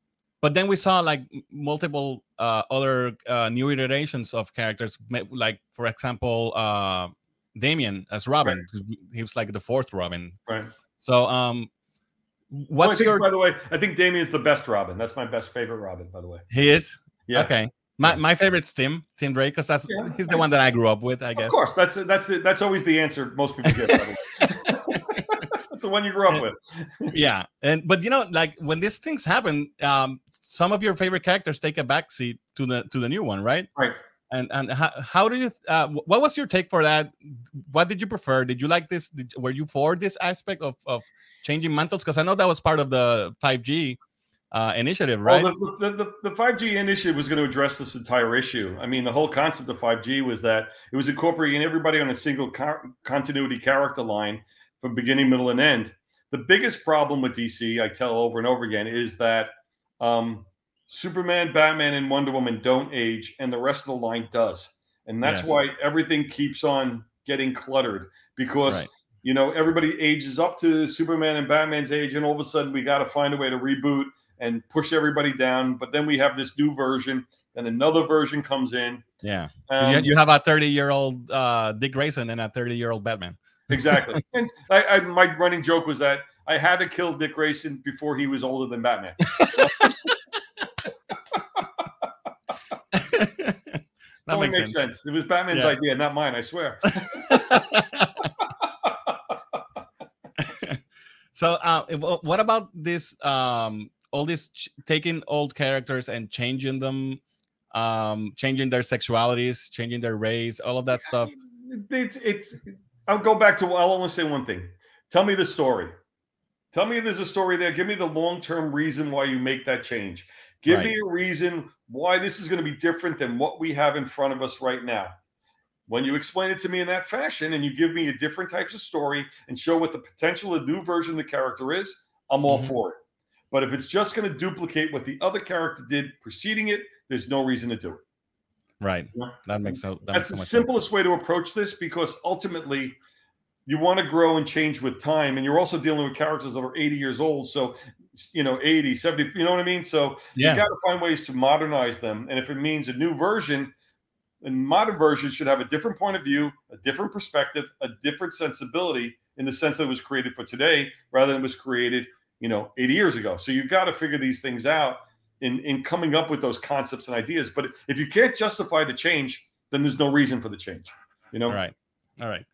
[SPEAKER 1] but then we saw like multiple uh other uh new iterations of characters like for example uh damian as robin right. he was like the fourth robin
[SPEAKER 2] right
[SPEAKER 1] so um what's
[SPEAKER 2] well,
[SPEAKER 1] your
[SPEAKER 2] by the way i think damian's the best robin that's my best favorite robin by the way
[SPEAKER 1] he is yeah. Okay. My, my favorite's Tim Tim Drake because that's yeah. he's the one that I grew up with. I guess. Of
[SPEAKER 2] course, that's that's that's always the answer most people get. [LAUGHS] the one you grew up with. [LAUGHS]
[SPEAKER 1] yeah, and but you know, like when these things happen, um, some of your favorite characters take a backseat to the to the new one, right?
[SPEAKER 2] Right.
[SPEAKER 1] And and how, how do you? Uh, what was your take for that? What did you prefer? Did you like this? Did, were you for this aspect of of changing mantles? Because I know that was part of the five G uh, initiative, right?
[SPEAKER 2] Well, the, the, the, the 5G initiative was going to address this entire issue. I mean, the whole concept of 5G was that it was incorporating everybody on a single continuity character line from beginning, middle, and end. The biggest problem with DC, I tell over and over again, is that um, Superman, Batman, and Wonder Woman don't age, and the rest of the line does. And that's yes. why everything keeps on getting cluttered because. Right you know, everybody ages up to Superman and Batman's age, and all of a sudden we got to find a way to reboot and push everybody down. But then we have this new version, and another version comes in.
[SPEAKER 1] Yeah, um, you have a thirty-year-old uh, Dick Grayson and a thirty-year-old Batman.
[SPEAKER 2] Exactly. [LAUGHS] and I, I, my running joke was that I had to kill Dick Grayson before he was older than Batman. [LAUGHS] that makes sense. sense. It was Batman's yeah. idea, not mine. I swear. [LAUGHS]
[SPEAKER 1] so, uh, what about this um, all this ch- taking old characters and changing them um changing their sexualities changing their race all of that stuff
[SPEAKER 2] it's, it's i'll go back to i'll only say one thing tell me the story Tell me there's a story there. Give me the long term reason why you make that change. Give right. me a reason why this is going to be different than what we have in front of us right now. When you explain it to me in that fashion and you give me a different types of story and show what the potential a new version of the character is, I'm all mm-hmm. for it. But if it's just going to duplicate what the other character did preceding it, there's no reason to do it.
[SPEAKER 1] Right. That makes sense.
[SPEAKER 2] That That's makes the simplest sense. way to approach this because ultimately, you want to grow and change with time, and you're also dealing with characters that are 80 years old. So, you know, 80, 70. You know what I mean? So yeah. you got to find ways to modernize them, and if it means a new version, and modern version should have a different point of view, a different perspective, a different sensibility in the sense that it was created for today rather than it was created, you know, 80 years ago. So you've got to figure these things out in in coming up with those concepts and ideas. But if you can't justify the change, then there's no reason for the change. You know.
[SPEAKER 1] All right. All right.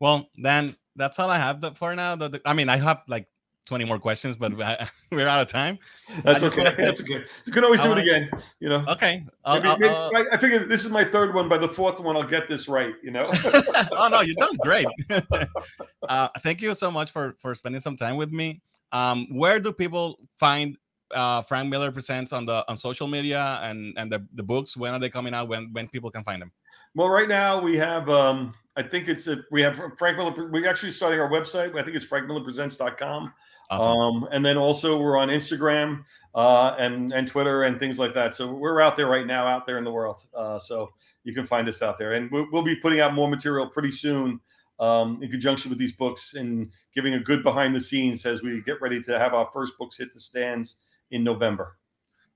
[SPEAKER 1] Well, then that's all I have for now. The, the, I mean, I have like 20 more questions, but [LAUGHS] we're out of time.
[SPEAKER 2] That's okay. Wanna, that's okay. You can always do it again. You know.
[SPEAKER 1] Okay.
[SPEAKER 2] Maybe, maybe, I, I figure this is my third one. By the fourth one, I'll get this right. You know. [LAUGHS]
[SPEAKER 1] oh no, you've done great. [LAUGHS] uh, thank you so much for for spending some time with me. Um, where do people find uh, Frank Miller presents on the on social media and and the, the books? When are they coming out? When when people can find them?
[SPEAKER 2] Well, right now we have um, I think it's a, we have Frank Miller. We're actually starting our website. I think it's frankmillerpresents.com. Awesome. Um, and then also we're on Instagram uh, and and Twitter and things like that. So we're out there right now, out there in the world. Uh, so you can find us out there, and we'll, we'll be putting out more material pretty soon um, in conjunction with these books and giving a good behind the scenes as we get ready to have our first books hit the stands in November.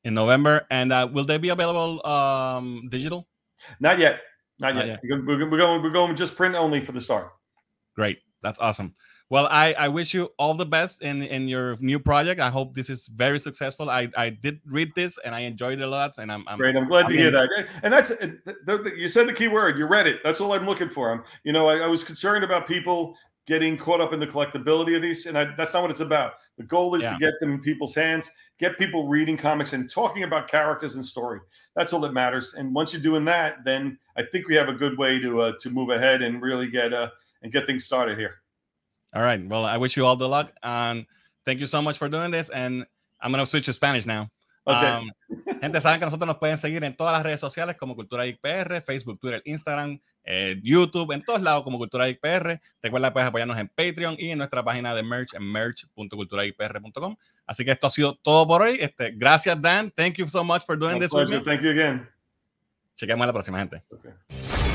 [SPEAKER 1] In November, and uh, will they be available um, digital?
[SPEAKER 2] Not yet. Not, Not yet. yet. We're, we're going. We're going just print only for the start.
[SPEAKER 1] Great. That's awesome. Well, I, I wish you all the best in, in your new project. I hope this is very successful. I, I did read this and I enjoyed it a lot. And I'm, I'm
[SPEAKER 2] great. I'm glad I'm to in, hear that. And that's you said the key word. You read it. That's all I'm looking for. I'm, you know, I, I was concerned about people getting caught up in the collectability of these, and I, that's not what it's about. The goal is yeah. to get them in people's hands, get people reading comics and talking about characters and story. That's all that matters. And once you're doing that, then I think we have a good way to uh, to move ahead and really get uh, and get things started here.
[SPEAKER 1] All right. Well, I wish you all the luck. And thank you so much for doing this. And I'm going to switch to Spanish now. Okay. Um, gente, saben que nosotros nos pueden seguir en todas las redes sociales como Cultura Geek PR, Facebook, Twitter, Instagram, eh, YouTube, en todos lados como Cultura Geek PR. Recuerda que puedes apoyarnos en Patreon y en nuestra página de merch en merch.culturageekpr.com. Así que esto ha sido todo por hoy. Este, gracias, Dan. Thank you so much for doing My this
[SPEAKER 2] pleasure. with me. Thank you again.
[SPEAKER 1] Chequemos la próxima, gente. Okay.